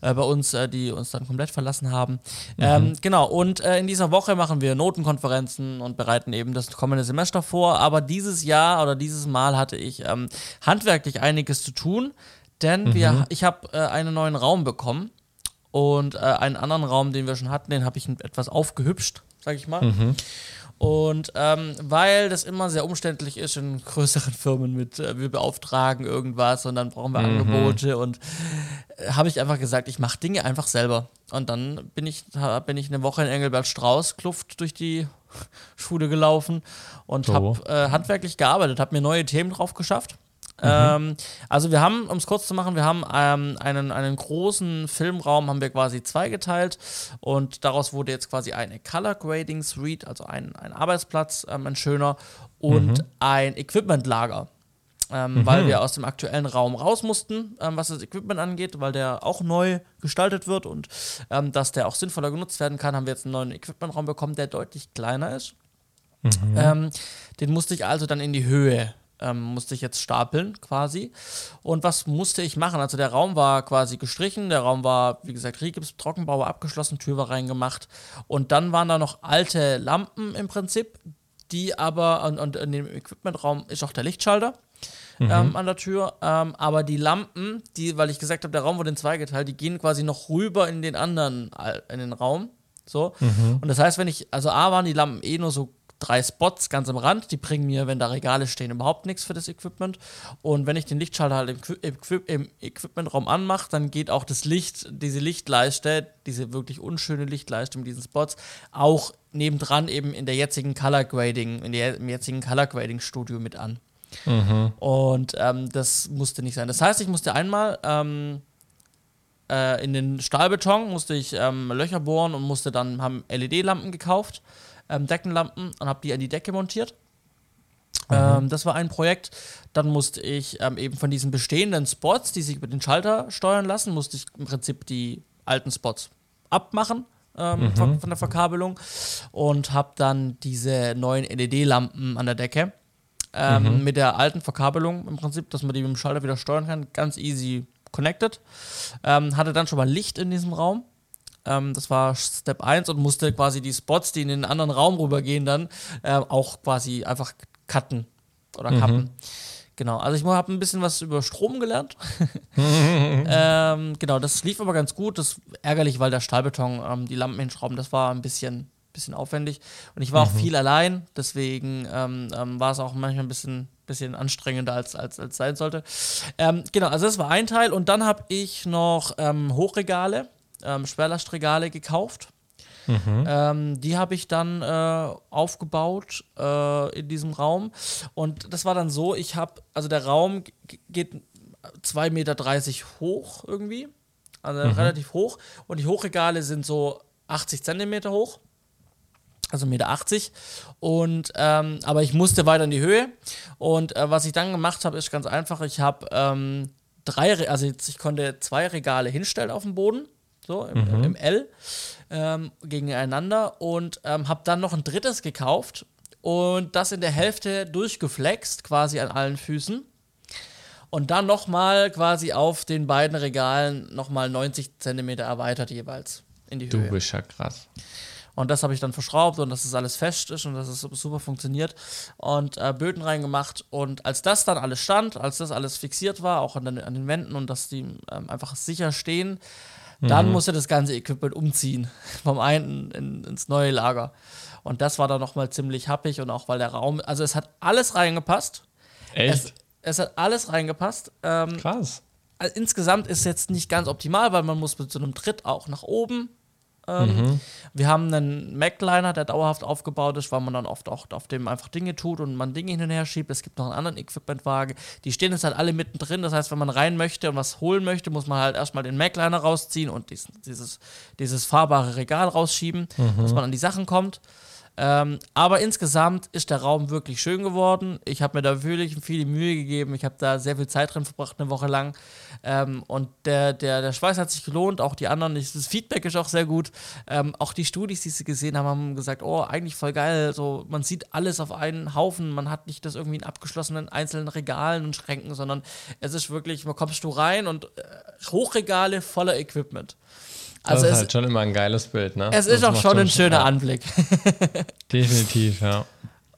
äh, bei uns, äh, die uns dann komplett verlassen haben. Ähm, genau, und äh, in dieser Woche machen wir Notenkonferenzen und bereiten eben das kommende Semester vor. Aber dieses Jahr oder dieses Mal hatte ich ähm, handwerklich einiges zu tun, denn wir, ich habe äh, einen neuen Raum bekommen. Und äh, einen anderen Raum, den wir schon hatten, den habe ich etwas aufgehübscht, sag ich mal. Und ähm, weil das immer sehr umständlich ist in größeren Firmen mit, äh, wir beauftragen irgendwas und dann brauchen wir Angebote und äh, habe ich einfach gesagt, ich mache Dinge einfach selber. Und dann bin ich, bin ich eine Woche in Engelbert Strauß Kluft durch die Schule gelaufen und So. habe äh, handwerklich gearbeitet, habe mir neue Themen drauf geschafft. Ähm, also wir haben, um es kurz zu machen, wir haben ähm, einen, einen großen Filmraum, haben wir quasi zweigeteilt und daraus wurde jetzt quasi eine Color Grading Suite, also ein, ein Arbeitsplatz, ähm, ein schöner und ein Equipmentlager. Ähm, Weil wir aus dem aktuellen Raum raus mussten, ähm, was das Equipment angeht, weil der auch neu gestaltet wird und ähm, dass der auch sinnvoller genutzt werden kann, haben wir jetzt einen neuen Equipmentraum bekommen, der deutlich kleiner ist. Ähm, den musste ich also dann in die Höhe, ähm, musste ich jetzt stapeln quasi. Und was musste ich machen? Also der Raum war quasi gestrichen, der Raum war, wie gesagt, Rigips, Trockenbau abgeschlossen, Tür war reingemacht. Und dann waren da noch alte Lampen im Prinzip, die aber, und, und in dem Equipmentraum ist auch der Lichtschalter. Ähm, an der Tür, ähm, aber die Lampen, die, weil ich gesagt habe, der Raum wurde in zwei geteilt, die gehen quasi noch rüber in den anderen, in den Raum, so. Und das heißt, wenn ich, also A waren die Lampen eh nur so drei Spots ganz am Rand, die bringen mir, wenn da Regale stehen, überhaupt nichts für das Equipment. Und wenn ich den Lichtschalter halt im, Qui- Equi- im Equipmentraum anmache, dann geht auch das Licht, diese Lichtleiste, diese wirklich unschöne Lichtleiste mit diesen Spots, auch nebendran eben in der jetzigen Color Grading, in der, im jetzigen Color Grading Studio mit an. Und ähm, das musste nicht sein. Das heißt, ich musste einmal ähm, äh, in den Stahlbeton musste ich ähm, Löcher bohren und musste dann haben LED-Lampen gekauft, ähm, Deckenlampen und habe die an die Decke montiert. Ähm, das war ein Projekt. Dann musste ich ähm, eben von diesen bestehenden Spots, die sich über den Schalter steuern lassen, musste ich im Prinzip die alten Spots abmachen ähm, von, von der Verkabelung und habe dann diese neuen LED-Lampen an der Decke ähm, mit der alten Verkabelung im Prinzip, dass man die mit dem Schalter wieder steuern kann, ganz easy connected. Ähm, hatte dann schon mal Licht in diesem Raum. Ähm, das war Step 1 und musste quasi die Spots, die in den anderen Raum rübergehen, dann äh, auch quasi einfach cutten oder kappen. Genau, also ich habe ein bisschen was über Strom gelernt. ähm, genau, das lief aber ganz gut. Das ist ärgerlich, weil der Stahlbeton, ähm, die Lampen hinschrauben, das war ein bisschen, bisschen aufwendig. Und ich war auch viel allein, deswegen ähm, ähm, war es auch manchmal ein bisschen, bisschen anstrengender, als, als, als sein sollte. Ähm, genau, also das war ein Teil. Und dann habe ich noch ähm, Hochregale, ähm, Schwerlastregale gekauft. Ähm, die habe ich dann äh, aufgebaut äh, in diesem Raum. Und das war dann so, ich habe, also der Raum geht 2,30 Meter hoch irgendwie. Also relativ hoch. Und die Hochregale sind so 80 Zentimeter hoch. Also 1,80 Meter. Und, ähm, aber ich musste weiter in die Höhe. Und äh, was ich dann gemacht habe, ist ganz einfach. Ich habe ähm, drei, Re- also ich konnte zwei Regale hinstellen auf dem Boden. So, im, im L ähm, gegeneinander und ähm, habe dann noch ein drittes gekauft und das in der Hälfte durchgeflext, quasi an allen Füßen. Und dann nochmal quasi auf den beiden Regalen nochmal 90 Zentimeter erweitert jeweils in die Du Höhe. bist ja krass. Und das habe ich dann verschraubt und dass es alles fest ist und dass es super funktioniert. Und äh, Böden reingemacht. Und als das dann alles stand, als das alles fixiert war, auch an den, an den Wänden und dass die ähm, einfach sicher stehen, dann musste das ganze Equipment umziehen. Vom einen in, ins neue Lager. Und das war dann nochmal ziemlich happig und auch weil der Raum, also es hat alles reingepasst. Es, Echt? es hat alles reingepasst. Ähm, krass. also insgesamt ist jetzt nicht ganz optimal, weil man muss mit so einem Tritt auch nach oben Ähm, Wir haben einen Macliner, der dauerhaft aufgebaut ist, weil man dann oft auch auf dem einfach Dinge tut und man Dinge hin und her schiebt. Es gibt noch einen anderen Equipmentwagen. Die stehen jetzt halt alle mittendrin. Das heißt, wenn man rein möchte und was holen möchte, muss man halt erstmal den Macliner rausziehen und dies, dieses, dieses fahrbare Regal rausschieben, dass man an die Sachen kommt. Ähm, aber insgesamt ist der Raum wirklich schön geworden. Ich habe mir da wirklich viel Mühe gegeben. Ich habe da sehr viel Zeit drin verbracht, eine Woche lang. Ähm, und der, der, der Schweiß hat sich gelohnt. Auch die anderen, das Feedback ist auch sehr gut. Ähm, auch die Studis, die sie gesehen haben, haben gesagt: Oh, eigentlich voll geil. So, man sieht alles auf einen Haufen. Man hat nicht das irgendwie in abgeschlossenen einzelnen Regalen und Schränken, sondern es ist wirklich, man kommst du rein und äh, Hochregale voller Equipment. Also das ist es, halt schon immer ein geiles Bild, ne? es ist Das auch schon ein schöner ja, Anblick. Definitiv, ja.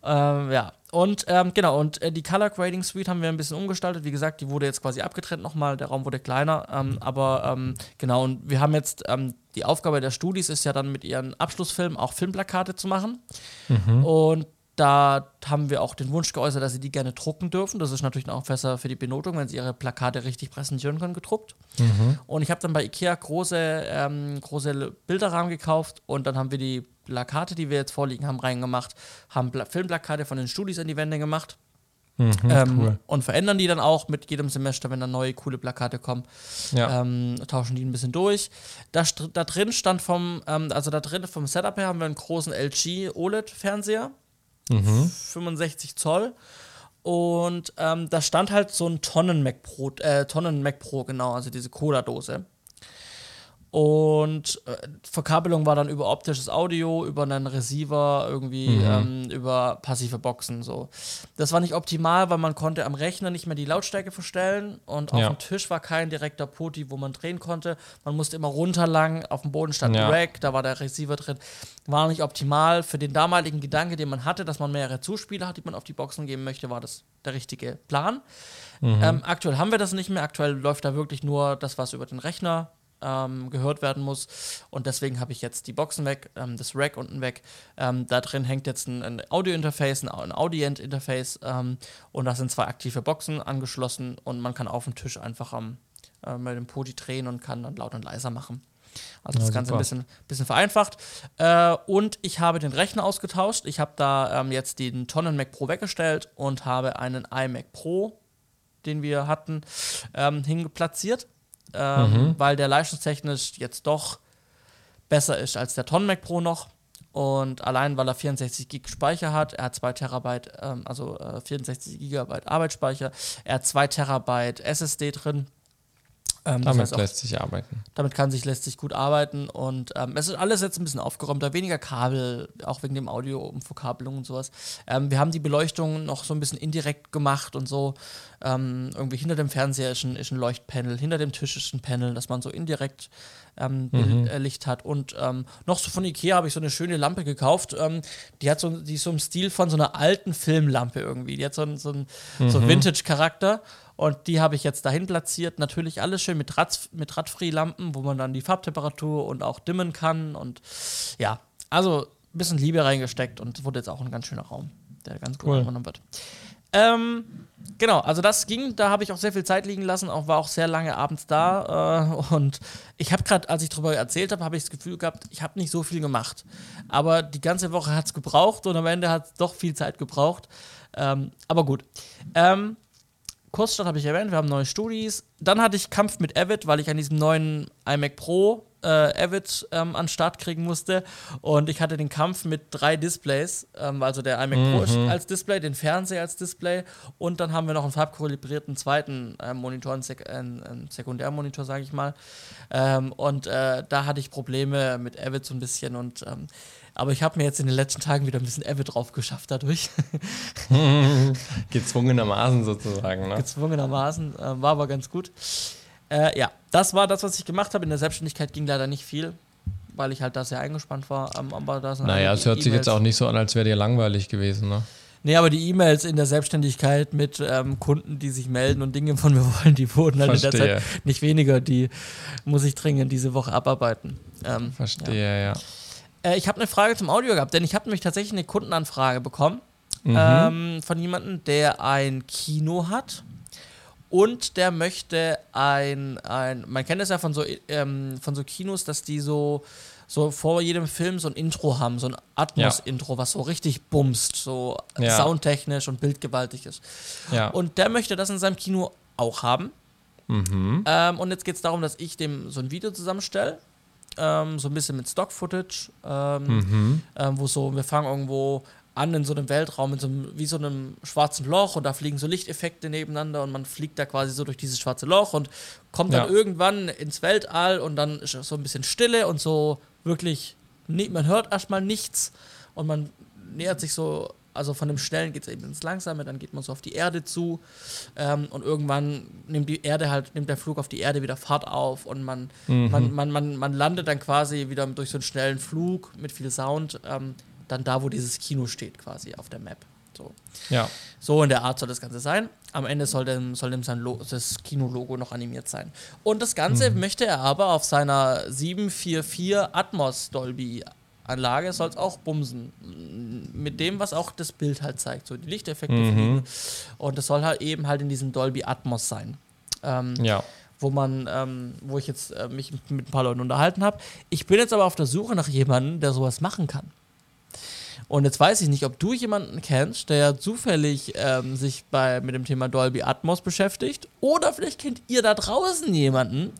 Ähm, ja. Und ähm, genau, und äh, die Color Grading Suite haben wir ein bisschen umgestaltet. Wie gesagt, die wurde jetzt quasi abgetrennt nochmal, der Raum wurde kleiner. Ähm, aber ähm, genau, und wir haben jetzt, ähm, die Aufgabe der Studis ist ja dann mit ihren Abschlussfilmen auch Filmplakate zu machen. Und da haben wir auch den Wunsch geäußert, dass sie die gerne drucken dürfen. Das ist natürlich auch besser für die Benotung, wenn sie ihre Plakate richtig präsentieren können, gedruckt. Und ich habe dann bei Ikea große, ähm, große Bilderrahmen gekauft und dann haben wir die Plakate, die wir jetzt vorliegen haben, reingemacht, haben Pla Filmplakate von den Studis an die Wände gemacht. ähm, cool. Und verändern die dann auch mit jedem Semester, wenn dann neue coole Plakate kommen. Ja. Ähm, tauschen die ein bisschen durch. Da, da drin stand vom, ähm, also da drin vom Setup her haben wir einen großen LG OLED-Fernseher. 65 Zoll. Und ähm, da stand halt so ein Tonnen Mac Pro, äh, Tonnen Mac Pro, genau, also diese Cola-Dose. Und äh, Verkabelung war dann über optisches Audio, über einen Receiver, irgendwie ähm, über passive Boxen. So. Das war nicht optimal, weil man konnte am Rechner nicht mehr die Lautstärke verstellen und auf Ja. dem Tisch war kein direkter Poti, wo man drehen konnte. Man musste immer runterlangen, auf dem Boden stand Ja. Rack, da war der Receiver drin. War nicht optimal. Für den damaligen Gedanke, den man hatte, dass man mehrere Zuspieler hat, die man auf die Boxen geben möchte, war das der richtige Plan. Ähm, aktuell haben wir das nicht mehr. Aktuell läuft da wirklich nur das, was über den Rechner ähm, gehört werden muss. Und deswegen habe ich jetzt die Boxen weg, ähm, das Rack unten weg. Ähm, da drin hängt jetzt ein, ein Audio-Interface, ein, ein Audient-Interface ähm, und da sind zwei aktive Boxen angeschlossen und man kann auf dem Tisch einfach äh, mit dem Podi drehen und kann dann laut und leiser machen. Also das Ja, Ganze ein bisschen, bisschen vereinfacht. Äh, und ich habe den Rechner ausgetauscht. Ich habe da ähm, jetzt den Tonnen Mac Pro weggestellt und habe einen iMac Pro, den wir hatten, ähm, hingeplatziert, ähm, weil der leistungstechnisch jetzt doch besser ist als der Tonnen Mac Pro noch. Und allein, weil er 64 Gig Speicher hat, er hat 2 Terabyte, ähm, also äh, 64 Gigabyte Arbeitsspeicher, er hat 2 Terabyte SSD drin. Ähm, das Damit heißt auch, lässt sich arbeiten. damit kann sich, lässt sich gut arbeiten und ähm, es ist alles jetzt ein bisschen aufgeräumter, weniger Kabel, auch wegen dem Audio und Verkabelung und sowas. Ähm, wir haben die Beleuchtung noch so ein bisschen indirekt gemacht und so. Ähm, irgendwie hinter dem Fernseher ist ein, ist ein Leuchtpanel, hinter dem Tisch ist ein Panel, dass man so indirekt ähm, Bild, äh, Licht hat. Und ähm, noch so von Ikea habe ich so eine schöne Lampe gekauft. Die hat so, die ist so im Stil von so einer alten Filmlampe irgendwie. Die hat so so einen- so einen Vintage-Charakter. Und die habe ich jetzt dahin platziert. Natürlich alles schön mit, Rad, mit Radfree-Lampen, wo man dann die Farbtemperatur und auch dimmen kann. Und ja, also ein bisschen Liebe reingesteckt und es wurde jetzt auch ein ganz schöner Raum, der ganz gut Cool. angenommen wird. Ähm, genau, also das ging, da habe ich auch sehr viel Zeit liegen lassen, auch war auch sehr lange abends da äh, und ich habe gerade, als ich darüber erzählt habe, habe ich das Gefühl gehabt, ich habe nicht so viel gemacht, aber die ganze Woche hat es gebraucht und am Ende hat es doch viel Zeit gebraucht, ähm, aber gut. Ähm, Kurzstadt habe ich erwähnt, wir haben neue Studis. Dann hatte ich Kampf mit Avid, weil ich an diesem neuen iMac Pro äh, Avid ähm, an den Start kriegen musste. Und ich hatte den Kampf mit drei Displays. Ähm, also der iMac Pro ist als Display, den Fernseher als Display. Und dann haben wir noch einen farbkalibrierten zweiten äh, Monitor, einen, Sek einen, einen Sekundärmonitor, sage ich mal. Ähm, und äh, da hatte ich Probleme mit Avid so ein bisschen. Und, ähm, aber ich habe mir jetzt in den letzten Tagen wieder ein bisschen Avid drauf geschafft dadurch. Gezwungenermaßen sozusagen, ne? gezwungenermaßen, äh, war aber ganz gut. Äh, ja, das war das, was ich gemacht habe. In der Selbstständigkeit ging leider nicht viel, weil ich halt da sehr eingespannt war. Aber da sind Naja, es hört sich jetzt auch nicht so an, als wäre dir langweilig gewesen, ne? Nee, aber die E-Mails in der Selbstständigkeit mit ähm, Kunden, die sich melden und Dinge von mir wollen, die wurden halt in der Verstehe. Zeit nicht weniger. Die muss ich dringend diese Woche abarbeiten. Ähm, Verstehe, ja. Äh, ich habe eine Frage zum Audio gehabt, denn ich habe nämlich tatsächlich eine Kundenanfrage bekommen Mhm. ähm, von jemandem, der ein Kino hat und der möchte ein, ein man kennt das ja von so, ähm, von so Kinos, dass die so, so vor jedem Film so ein Intro haben, so ein Atmos-Intro, was so richtig bumst, so Ja. soundtechnisch und bildgewaltig ist. Ja. Und der möchte das in seinem Kino auch haben. Mhm. Ähm, und jetzt geht es darum, dass ich dem so ein Video zusammenstelle. Ähm, so ein bisschen mit Stock-Footage. Ähm, Mhm. ähm, wo so, wir fangen irgendwo an in so einem Weltraum, in so einem, wie so einem schwarzen Loch und da fliegen so Lichteffekte nebeneinander und man fliegt da quasi so durch dieses schwarze Loch und kommt dann Ja. irgendwann ins Weltall und dann ist so ein bisschen Stille und so wirklich, man hört erstmal nichts und man nähert sich so, also von dem Schnellen geht es eben ins Langsame, dann geht man so auf die Erde zu ähm, und irgendwann nimmt die Erde halt, nimmt der Flug auf die Erde wieder Fahrt auf und man, man, man, man, man landet dann quasi wieder durch so einen schnellen Flug mit viel Sound, ähm, dann da, wo dieses Kino steht, quasi auf der Map. So. Ja. So in der Art soll das Ganze sein. Am Ende soll dem, soll dem sein Lo das Kinologo noch animiert sein. Und das Ganze möchte er aber auf seiner 744 Atmos Dolby Anlage soll es auch bumsen. Mit dem, was auch das Bild halt zeigt. So die Lichteffekte fliegen. Und das soll halt eben halt in diesem Dolby Atmos sein. Ähm, Ja. wo man, ähm, wo ich jetzt äh, mich mit ein paar Leuten unterhalten habe. Ich bin jetzt aber auf der Suche nach jemandem, der sowas machen kann. Und jetzt weiß ich nicht, ob du jemanden kennst, der zufällig ähm, sich bei, mit dem Thema Dolby Atmos beschäftigt. Oder vielleicht kennt ihr da draußen jemanden,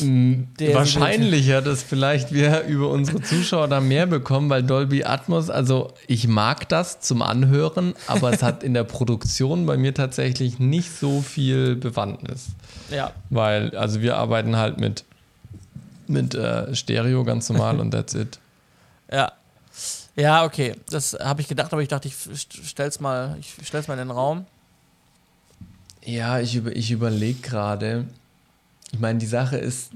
der Wahrscheinlicher, dass vielleicht wir über unsere Zuschauer da mehr bekommen, weil Dolby Atmos, also ich mag das zum Anhören, aber es hat in der Produktion bei mir tatsächlich nicht so viel Bewandtnis. Ja, Weil, also wir arbeiten halt mit, mit äh, Stereo ganz normal und that's it. ja. Ja, okay. Das habe ich gedacht, aber ich dachte, ich st- stell's mal, ich stell's mal in den Raum. Ja, ich, über, ich überlege gerade. Ich meine, die Sache ist,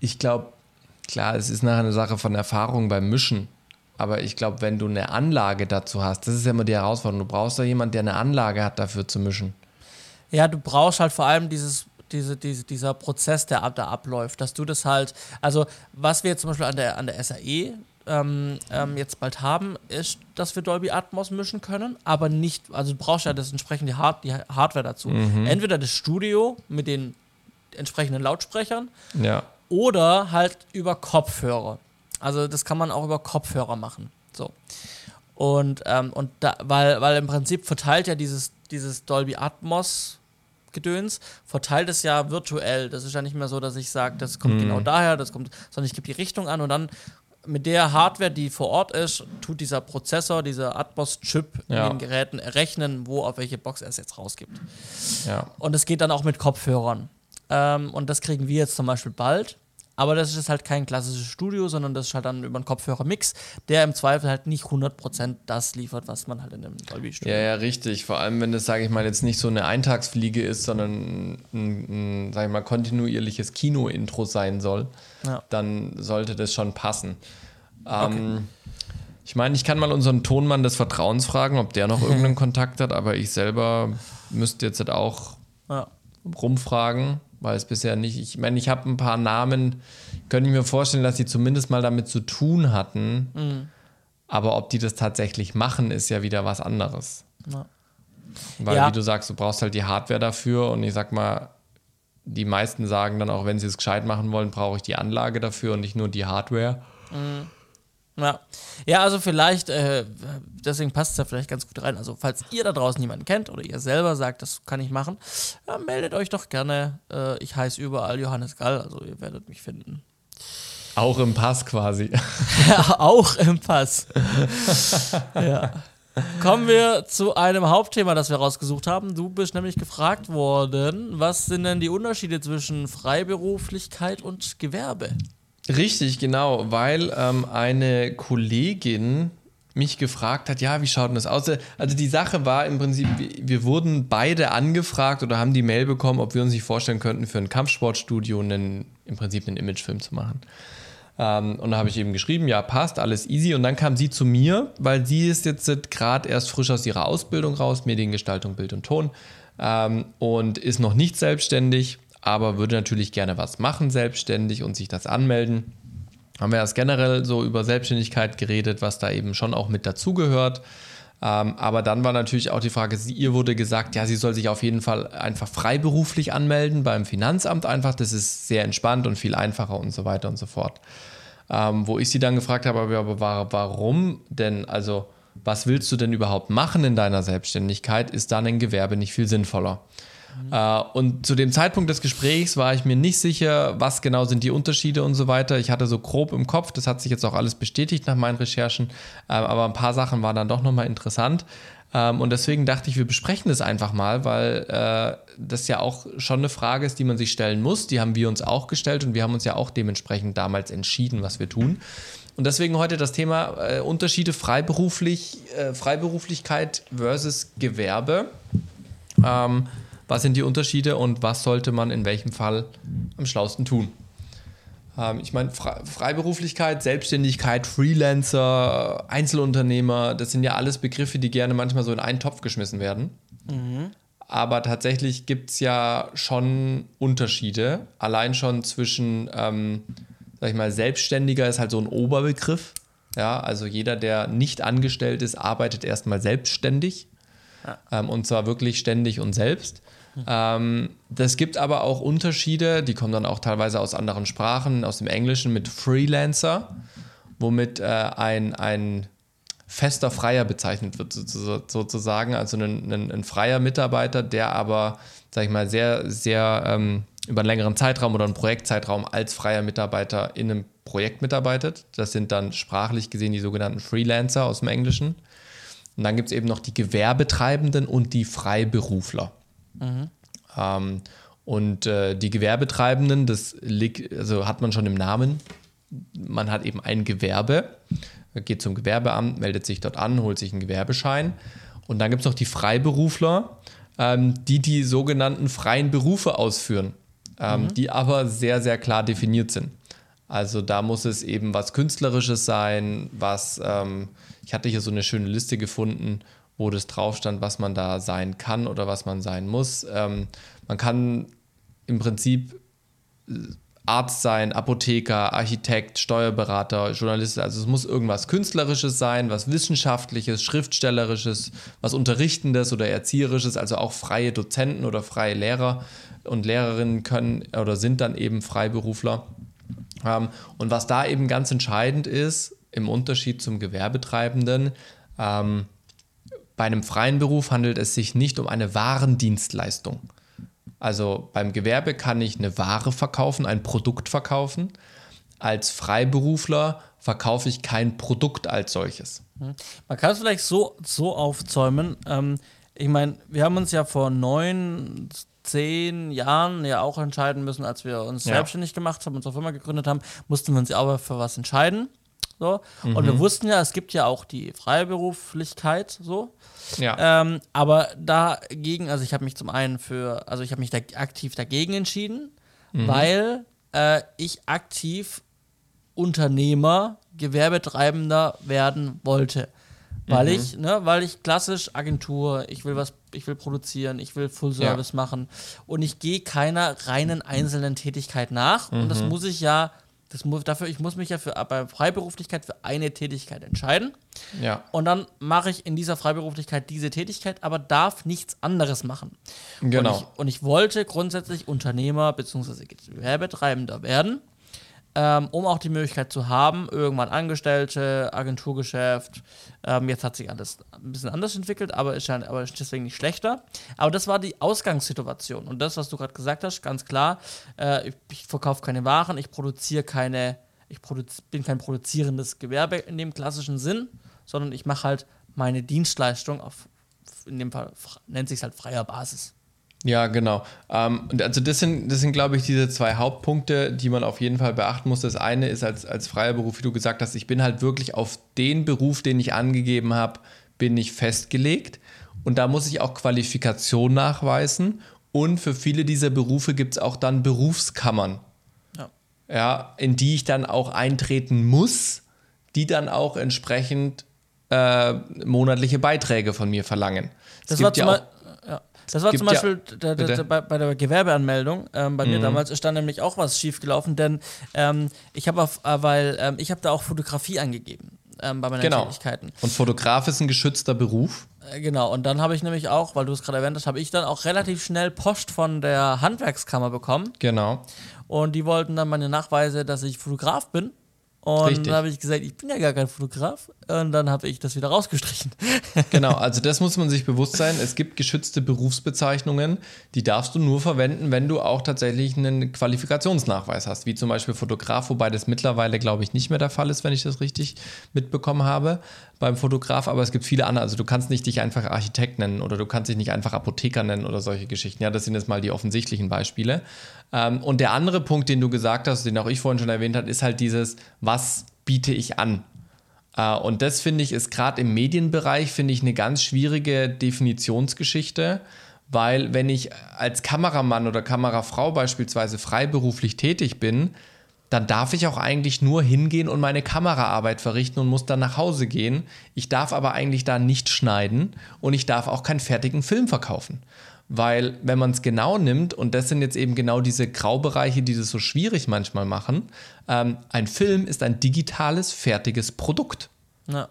ich glaube, klar, es ist nachher eine Sache von Erfahrung beim Mischen. Aber ich glaube, wenn du eine Anlage dazu hast, das ist ja immer die Herausforderung. Du brauchst da jemanden, der eine Anlage hat, dafür zu mischen. Ja, du brauchst halt vor allem dieses, diese, diese, dieser Prozess, der da abläuft, dass du das halt, also was wir jetzt zum Beispiel an der, an der SAE ähm, ähm, jetzt bald haben, ist, dass wir Dolby Atmos mischen können, aber nicht, also du brauchst ja das entsprechende Hard, die Hardware dazu. Entweder das Studio mit den entsprechenden Lautsprechern Ja. oder halt über Kopfhörer. Also das kann man auch über Kopfhörer machen. So. Und, ähm, und da, weil, weil im Prinzip verteilt ja dieses, dieses Dolby Atmos Gedöns, verteilt es ja virtuell. Das ist ja nicht mehr so, dass ich sage, das kommt genau daher, das kommt, sondern ich gebe die Richtung an und dann mit der Hardware, die vor Ort ist, tut dieser Prozessor, dieser Atmos-Chip Ja. in den Geräten errechnen, wo auf welche Box er es jetzt rausgibt. Ja. Und es geht dann auch mit Kopfhörern. Ähm, und das kriegen wir jetzt zum Beispiel bald. Aber das ist halt kein klassisches Studio, sondern das ist halt dann über einen Kopfhörermix, der im Zweifel halt nicht 100% das liefert, was man halt in einem Dolby-Studio Ja, ja, richtig. Vor allem, wenn das, sage ich mal, jetzt nicht so eine Eintagsfliege ist, sondern ein, ein sage ich mal, kontinuierliches Kino-Intro sein soll, Ja. dann sollte das schon passen. Ähm, Ich meine, ich kann mal unseren Tonmann des Vertrauens fragen, ob der noch irgendeinen Kontakt hat, aber ich selber müsste jetzt halt auch Ja. rumfragen, weil es bisher nicht, ich meine, ich habe ein paar Namen, könnte ich mir vorstellen, dass die zumindest mal damit zu tun hatten, Mhm. aber ob die das tatsächlich machen, ist ja wieder was anderes. Ja. Weil, Ja. wie du sagst, du brauchst halt die Hardware dafür und ich sag mal, die meisten sagen dann auch, wenn sie es gescheit machen wollen, brauche ich die Anlage dafür und nicht nur die Hardware. Ja. ja, also vielleicht, äh, deswegen passt es ja vielleicht ganz gut rein. Also, falls ihr da draußen jemanden kennt oder ihr selber sagt, das kann ich machen, ja, meldet euch doch gerne. Äh, ich heiße überall Johannes Gall, also ihr werdet mich finden. Auch im Pass quasi. Ja, auch im Pass. ja. Kommen wir zu einem Hauptthema, das wir rausgesucht haben. Du bist nämlich gefragt worden, was sind denn die Unterschiede zwischen Freiberuflichkeit und Gewerbe? Richtig, genau, weil ähm, eine Kollegin mich gefragt hat, ja, wie schaut denn das aus? Also die Sache war im Prinzip, wir, wurden beide angefragt oder haben die Mail bekommen, ob wir uns nicht vorstellen könnten, für ein Kampfsportstudio einen, im Prinzip einen Imagefilm zu machen. Ähm, und da habe ich eben geschrieben, ja, passt, alles easy. Und dann kam sie zu mir, weil sie ist jetzt gerade erst frisch aus ihrer Ausbildung raus, Mediengestaltung, Bild und Ton, ähm, und ist noch nicht selbstständig, aber würde natürlich gerne was machen selbstständig und sich das anmelden. Haben wir erst generell so über Selbstständigkeit geredet, was da eben schon auch mit dazugehört. Ähm, aber dann war natürlich auch die Frage, sie, ihr wurde gesagt, ja, sie soll sich auf jeden Fall einfach freiberuflich anmelden beim Finanzamt einfach. Das ist sehr entspannt und viel einfacher und so weiter und so fort. ähm, wo ich sie dann gefragt habe, aber, warum denn, also was willst du denn überhaupt machen in deiner Selbstständigkeit, ist dann ein Gewerbe nicht viel sinnvoller. Mhm. Äh, und zu dem Zeitpunkt des Gesprächs war ich mir nicht sicher, was genau sind die Unterschiede und so weiter. Ich hatte so grob im Kopf, das hat sich jetzt auch alles bestätigt nach meinen Recherchen, äh, aber ein paar Sachen waren dann doch nochmal interessant. Ähm, und deswegen dachte ich, wir besprechen das einfach mal, weil äh, das ja auch schon eine Frage ist, die man sich stellen muss. Die haben wir uns auch gestellt und wir haben uns ja auch dementsprechend damals entschieden, was wir tun. Und deswegen heute das Thema Unterschiede freiberuflich, Freiberuflichkeit versus Gewerbe. Ähm, was sind die Unterschiede und was sollte man in welchem Fall am schlausten tun? Ähm, ich meine, Freiberuflichkeit, Selbstständigkeit, Freelancer, Einzelunternehmer, das sind ja alles Begriffe, die gerne manchmal so in einen Topf geschmissen werden. Mhm. Aber tatsächlich gibt es ja schon Unterschiede. Allein schon zwischen, ähm, sag ich mal, Selbstständiger ist halt so ein Oberbegriff. Ja, also jeder, der nicht angestellt ist, arbeitet erstmal selbstständig. Ja. Ähm, und zwar wirklich ständig und selbst. Ähm, das gibt aber auch Unterschiede, die kommen dann auch teilweise aus anderen Sprachen, aus dem Englischen mit Freelancer, womit äh, ein, ein fester Freier bezeichnet wird, sozusagen. Also ein, ein, ein, freier Mitarbeiter, der aber, sag ich mal, sehr, sehr ähm, über einen längeren Zeitraum oder einen Projektzeitraum als freier Mitarbeiter in einem Projekt mitarbeitet. Das sind dann sprachlich gesehen die sogenannten Freelancer aus dem Englischen. Und dann gibt es eben noch die Gewerbetreibenden und die Freiberufler. Mhm. Ähm, und äh, die Gewerbetreibenden, das liegt, also hat man schon im Namen. Man hat eben ein Gewerbe, geht zum Gewerbeamt, meldet sich dort an, holt sich einen Gewerbeschein. Und dann gibt es noch die Freiberufler, ähm, die die sogenannten freien Berufe ausführen, ähm, mhm. die aber sehr, sehr klar definiert sind. Also da muss es eben was Künstlerisches sein, was, ähm, ich hatte hier so eine schöne Liste gefunden, wo das drauf stand, was man da sein kann oder was man sein muss. Ähm, man kann im Prinzip äh, Arzt sein, Apotheker, Architekt, Steuerberater, Journalist. Also es muss irgendwas Künstlerisches sein, was Wissenschaftliches, Schriftstellerisches, was Unterrichtendes oder Erzieherisches. Also auch freie Dozenten oder freie Lehrer und Lehrerinnen können oder sind dann eben Freiberufler. Ähm, und was da eben ganz entscheidend ist, im Unterschied zum Gewerbetreibenden, ähm, bei einem freien Beruf handelt es sich nicht um eine Warendienstleistung. Also beim Gewerbe kann ich eine Ware verkaufen, ein Produkt verkaufen. Als Freiberufler verkaufe ich kein Produkt als solches. Hm. Man kann es vielleicht so, so aufzäumen. Ähm, ich meine, wir haben uns ja vor neun, zehn Jahren ja auch entscheiden müssen, als wir uns ja. selbstständig gemacht haben, unsere Firma gegründet haben, mussten wir uns ja aber für was entscheiden. So. Mhm. Und wir mhm. wussten ja, es gibt ja auch die Freiberuflichkeit, so. Ja. Ähm, aber dagegen, also ich habe mich zum einen für, also ich habe mich da aktiv dagegen entschieden, mhm. weil äh, ich aktiv Unternehmer, Gewerbetreibender werden wollte. Weil mhm. ich, ne, weil ich klassisch Agentur, ich will was, ich will produzieren, ich will Full Service ja. machen und ich gehe keiner reinen einzelnen Tätigkeit nach. Mhm. Und das mhm. muss ich ja das muss, dafür, ich muss mich ja für, bei Freiberuflichkeit für eine Tätigkeit entscheiden. Ja. Und dann mache ich in dieser Freiberuflichkeit diese Tätigkeit, aber darf nichts anderes machen. Genau. Und ich, und ich wollte grundsätzlich Unternehmer bzw. Gewerbetreibender werden ähm, um auch die Möglichkeit zu haben, irgendwann Angestellte, Agenturgeschäft. Ähm, jetzt hat sich alles ein bisschen anders entwickelt, aber ist, ja, aber ist deswegen nicht schlechter. Aber das war die Ausgangssituation. Und das, was du gerade gesagt hast, ganz klar, äh, ich, ich verkaufe keine Waren, ich produziere keine, ich produz bin kein produzierendes Gewerbe in dem klassischen Sinn, sondern ich mache halt meine Dienstleistung auf, in dem Fall nennt sich halt freier Basis. Ja, genau. Ähm, also das sind, das sind, glaube ich, diese zwei Hauptpunkte, die man auf jeden Fall beachten muss. Das eine ist als, als freier Beruf, wie du gesagt hast, ich bin halt wirklich auf den Beruf, den ich angegeben habe, bin ich festgelegt. Und da muss ich auch Qualifikation nachweisen. Und für viele dieser Berufe gibt es auch dann Berufskammern. Ja. ja. In die ich dann auch eintreten muss, die dann auch entsprechend äh, monatliche Beiträge von mir verlangen. Das es war ja auch, das war zum Beispiel ja, der, der, bei, bei, der Gewerbeanmeldung ähm, bei mhm. mir damals ist da nämlich auch was schiefgelaufen, denn ähm, ich habe äh, weil ähm, ich habe da auch Fotografie angegeben ähm, bei meinen genau. Tätigkeiten. Und Fotograf ist ein geschützter Beruf. Äh, genau, und dann habe ich nämlich auch, weil du es gerade erwähnt hast, habe ich dann auch relativ schnell Post von der Handwerkskammer bekommen. Genau. Und die wollten dann meine Nachweise, dass ich Fotograf bin Und Richtig. dann habe ich gesagt, ich bin ja gar kein Fotograf. Und dann habe ich das wieder rausgestrichen. Genau, also das muss man sich bewusst sein. Es gibt geschützte Berufsbezeichnungen, die darfst du nur verwenden, wenn du auch tatsächlich einen Qualifikationsnachweis hast, wie zum Beispiel Fotograf, wobei das mittlerweile, glaube ich, nicht mehr der Fall ist, wenn ich das richtig mitbekommen habe beim Fotograf. Aber es gibt viele andere. Also du kannst nicht dich einfach Architekt nennen oder du kannst dich nicht einfach Apotheker nennen oder solche Geschichten. Ja, das sind jetzt mal die offensichtlichen Beispiele. Ähm, und der andere Punkt, den du gesagt hast, den auch ich vorhin schon erwähnt habe, ist halt dieses, was biete ich an? Äh, Und das finde ich ist gerade im Medienbereich, finde ich, eine ganz schwierige Definitionsgeschichte, weil wenn ich als Kameramann oder Kamerafrau beispielsweise freiberuflich tätig bin, dann darf ich auch eigentlich nur hingehen und meine Kameraarbeit verrichten und muss dann nach Hause gehen. Ich darf aber eigentlich da nicht schneiden und ich darf auch keinen fertigen Film verkaufen. Weil wenn man es genau nimmt, und das sind jetzt eben genau diese Graubereiche, die das so schwierig manchmal machen, ähm, ein Film ist ein digitales, fertiges Produkt. Ja.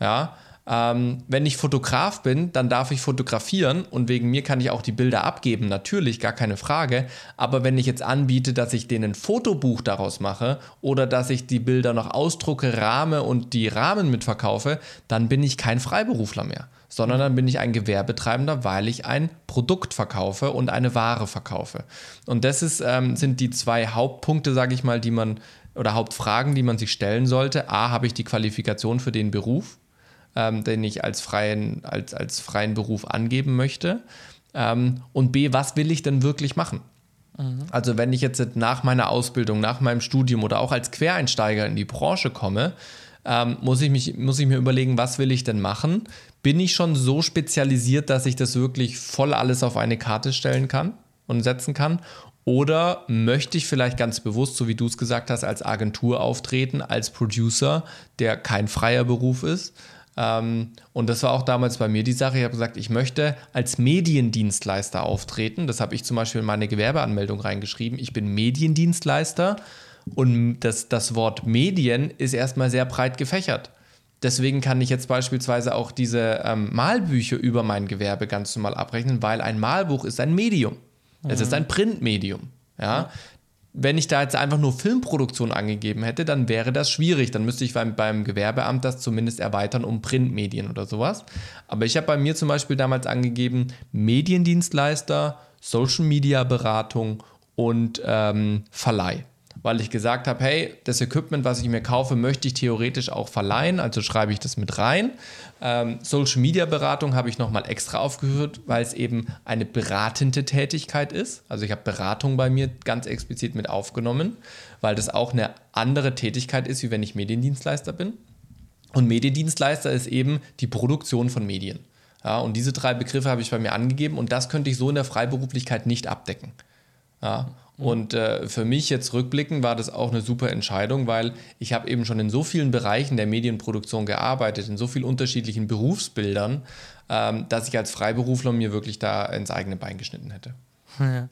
Ja, ähm, wenn ich Fotograf bin, dann darf ich fotografieren und wegen mir kann ich auch die Bilder abgeben, natürlich, gar keine Frage. Aber wenn ich jetzt anbiete, dass ich denen ein Fotobuch daraus mache oder dass ich die Bilder noch ausdrucke, rahme und die Rahmen mitverkaufe, dann bin ich kein Freiberufler mehr, sondern dann bin ich ein Gewerbetreibender, weil ich ein Produkt verkaufe und eine Ware verkaufe. Und das ist, ähm, sind die zwei Hauptpunkte, sage ich mal, die man oder Hauptfragen, die man sich stellen sollte. A, habe ich die Qualifikation für den Beruf? Ähm, den ich als freien, als, als freien Beruf angeben möchte. Ähm, und B, was will ich denn wirklich machen? Also wenn ich jetzt nach meiner Ausbildung, nach meinem Studium oder auch als Quereinsteiger in die Branche komme, ähm, muss, ich mich, muss ich mir überlegen, was will ich denn machen? Bin ich schon so spezialisiert, dass ich das wirklich voll alles auf eine Karte stellen kann und setzen kann? Oder möchte ich vielleicht ganz bewusst, so wie du es gesagt hast, als Agentur auftreten, als Producer, der kein freier Beruf ist? Ähm, und das war auch damals bei mir die Sache. Ich habe gesagt, ich möchte als Mediendienstleister auftreten. Das habe ich zum Beispiel in meine Gewerbeanmeldung reingeschrieben. Ich bin Mediendienstleister und das, das Wort Medien ist erstmal sehr breit gefächert. Deswegen kann ich jetzt beispielsweise auch diese ähm, Malbücher über mein Gewerbe ganz normal abrechnen, weil ein Malbuch ist ein Medium. Es ist ein Printmedium. Ja? Wenn ich da jetzt einfach nur Filmproduktion angegeben hätte, dann wäre das schwierig. Dann müsste ich beim, beim Gewerbeamt das zumindest erweitern um Printmedien oder sowas. Aber ich habe bei mir zum Beispiel damals angegeben Mediendienstleister, Social Media Beratung und ähm, Verleih. Weil ich gesagt habe, hey, das Equipment, was ich mir kaufe, möchte ich theoretisch auch verleihen, also schreibe ich das mit rein. Ähm, Social Media Beratung habe ich nochmal extra aufgeführt, weil es eben eine beratende Tätigkeit ist. Also ich habe Beratung bei mir ganz explizit mit aufgenommen, weil das auch eine andere Tätigkeit ist, wie wenn ich Mediendienstleister bin. Und Mediendienstleister ist eben die Produktion von Medien. Ja, und diese drei Begriffe habe ich bei mir angegeben und das könnte ich so in der Freiberuflichkeit nicht abdecken. Ja, und äh, für mich jetzt rückblickend war das auch eine super Entscheidung, weil ich habe eben schon in so vielen Bereichen der Medienproduktion gearbeitet, in so vielen unterschiedlichen Berufsbildern, ähm, dass ich als Freiberufler mir wirklich da ins eigene Bein geschnitten hätte. Ja.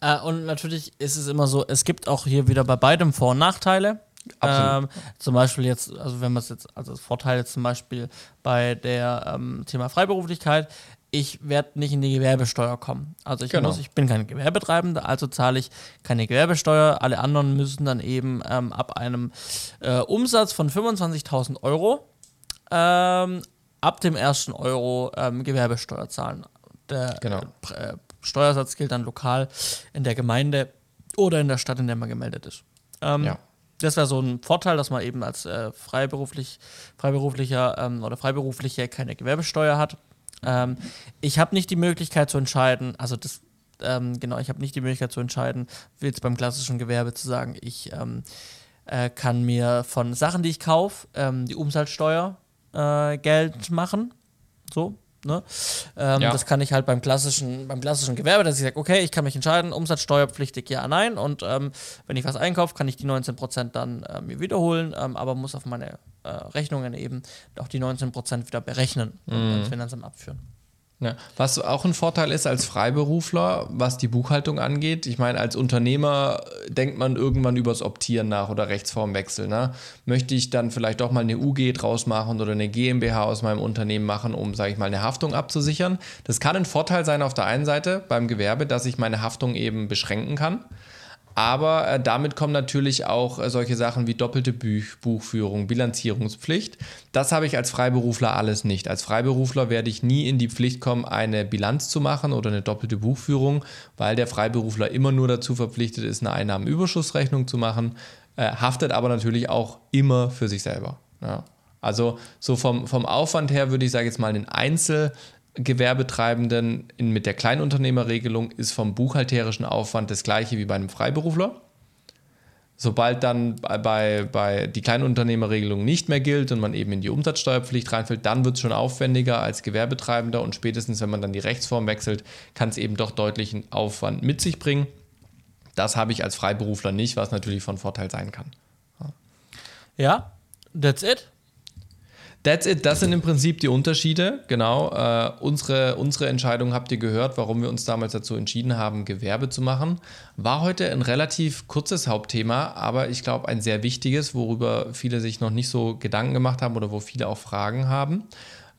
Äh, und natürlich ist es immer so, es gibt auch hier wieder bei beidem Vor- und Nachteile. Ähm, zum Beispiel jetzt, also wenn man es jetzt, also das Vorteil jetzt zum Beispiel bei der ähm, Thema Freiberuflichkeit, ich werde nicht in die Gewerbesteuer kommen. Also ich Genau. muss, ich bin kein Gewerbetreibender, also zahle ich keine Gewerbesteuer. Alle anderen müssen dann eben ähm, ab einem äh, Umsatz von 25.000 Euro ähm, ab dem ersten Euro ähm, Gewerbesteuer zahlen. Der Genau. äh, Steuersatz gilt dann lokal in der Gemeinde oder in der Stadt, in der man gemeldet ist. Ähm, Ja. Das wäre so ein Vorteil, dass man eben als äh, freiberuflich, Freiberuflicher ähm, oder Freiberufliche keine Gewerbesteuer hat. Ähm, ich habe nicht die Möglichkeit zu entscheiden, also das, ähm, genau, ich habe nicht die Möglichkeit zu entscheiden, wie jetzt beim klassischen Gewerbe zu sagen, ich ähm, äh, kann mir von Sachen, die ich kaufe, ähm, die Umsatzsteuer äh, Geld machen. So. Ne? Ähm, Ja. Das kann ich halt beim klassischen, beim klassischen Gewerbe, dass ich sage, okay, ich kann mich entscheiden, umsatzsteuerpflichtig ja, nein. Und ähm, wenn ich was einkaufe, kann ich die 19% dann äh, mir wiederholen, ähm, aber muss auf meine äh, Rechnungen eben auch die 19% wieder berechnen und Mhm. ans Finanzamt abführen. Ja. Was auch ein Vorteil ist als Freiberufler, was die Buchhaltung angeht. Ich meine, als Unternehmer denkt man irgendwann übers Optieren nach oder Rechtsformwechsel. Ne? Möchte ich dann vielleicht doch mal eine UG draus machen oder eine GmbH aus meinem Unternehmen machen, um, sage ich mal, eine Haftung abzusichern? Das kann ein Vorteil sein auf der einen Seite beim Gewerbe, dass ich meine Haftung eben beschränken kann. Aber äh, damit kommen natürlich auch äh, solche Sachen wie doppelte Buch Buchführung, Bilanzierungspflicht. Das habe ich als Freiberufler alles nicht. Als Freiberufler werde ich nie in die Pflicht kommen, eine Bilanz zu machen oder eine doppelte Buchführung, weil der Freiberufler immer nur dazu verpflichtet ist, eine Einnahmenüberschussrechnung zu machen, äh, haftet aber natürlich auch immer für sich selber. Ja. Also so vom, vom Aufwand her würde ich sagen, jetzt mal den Einzel Gewerbetreibenden in, mit der Kleinunternehmerregelung ist vom buchhalterischen Aufwand das gleiche wie bei einem Freiberufler. Sobald dann bei, bei die Kleinunternehmerregelung nicht mehr gilt und man eben in die Umsatzsteuerpflicht reinfällt, dann wird es schon aufwendiger als Gewerbetreibender und spätestens, wenn man dann die Rechtsform wechselt, kann es eben doch deutlichen Aufwand mit sich bringen. Das habe ich als Freiberufler nicht, was natürlich von Vorteil sein kann. Ja, that's it. That's it. Das sind im Prinzip die Unterschiede. Genau. Äh, unsere, unsere Entscheidung habt ihr gehört, warum wir uns damals dazu entschieden haben, Gewerbe zu machen. War heute ein relativ kurzes Hauptthema, aber ich glaube ein sehr wichtiges, worüber viele sich noch nicht so Gedanken gemacht haben oder wo viele auch Fragen haben.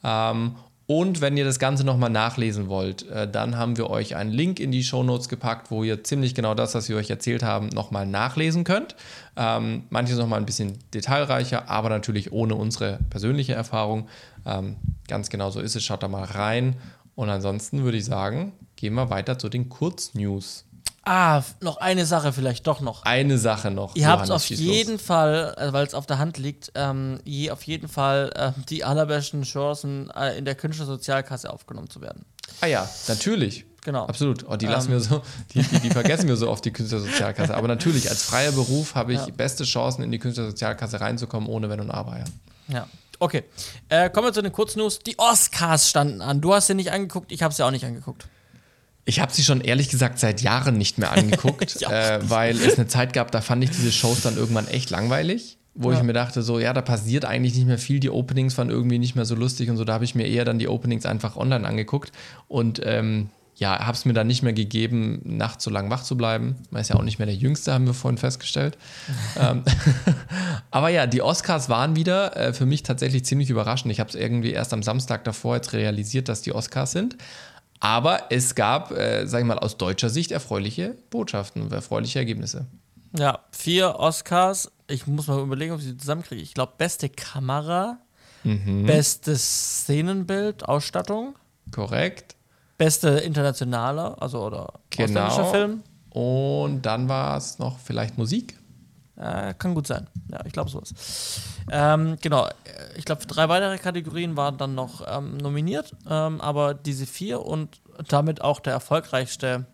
Ähm, und wenn ihr das Ganze nochmal nachlesen wollt, äh, dann haben wir euch einen Link in die Show Notes gepackt, wo ihr ziemlich genau das, was wir euch erzählt haben, nochmal nachlesen könnt. Ähm, manches nochmal ein bisschen detailreicher, aber natürlich ohne unsere persönliche Erfahrung. Ähm, ganz genau so ist es. Schaut da mal rein. Und ansonsten würde ich sagen, gehen wir weiter zu den Kurznews. Ah, noch eine Sache vielleicht doch noch. Eine Sache noch. Ihr habt auf jeden los. Fall, äh, weil es auf der Hand liegt, ähm, je auf jeden Fall äh, die allerbesten Chancen, äh, in der Künstlersozialkasse aufgenommen zu werden. Ah ja, natürlich. Genau. Absolut. Oh, die lassen ähm. wir so, die, die, die vergessen wir so oft, die Künstlersozialkasse. Aber natürlich, als freier Beruf habe ich ja. beste Chancen, in die Künstlersozialkasse reinzukommen, ohne Wenn und Aber. Ja. ja. Okay. Äh, kommen wir zu den Kurznews. Die Oscars standen an. Du hast sie nicht angeguckt, ich habe sie auch nicht angeguckt. Ich habe sie schon ehrlich gesagt seit Jahren nicht mehr angeguckt, äh, weil es eine Zeit gab, da fand ich diese Shows dann irgendwann echt langweilig, wo ja. ich mir dachte, so, ja, da passiert eigentlich nicht mehr viel. Die Openings waren irgendwie nicht mehr so lustig und so. Da habe ich mir eher dann die Openings einfach online angeguckt und ähm, ja, habe es mir dann nicht mehr gegeben, nachts so lang wach zu bleiben. Man ist ja auch nicht mehr der Jüngste, haben wir vorhin festgestellt. ähm, aber ja, die Oscars waren wieder äh, für mich tatsächlich ziemlich überraschend. Ich habe es irgendwie erst am Samstag davor jetzt realisiert, dass die Oscars sind. Aber es gab, äh, sag ich mal, aus deutscher Sicht erfreuliche Botschaften und erfreuliche Ergebnisse. Ja, vier Oscars. Ich muss mal überlegen, ob ich sie zusammenkriege. Ich glaube, beste Kamera, mhm. bestes Szenenbild, Ausstattung. Korrekt. Beste internationale, also oder genau. ausländischer Film. Und dann war es noch vielleicht Musik. Äh, kann gut sein. Ja, ich glaube sowas. Ähm, genau, ich glaube, drei weitere Kategorien waren dann noch ähm, nominiert, ähm, aber diese vier und damit auch der erfolgreichste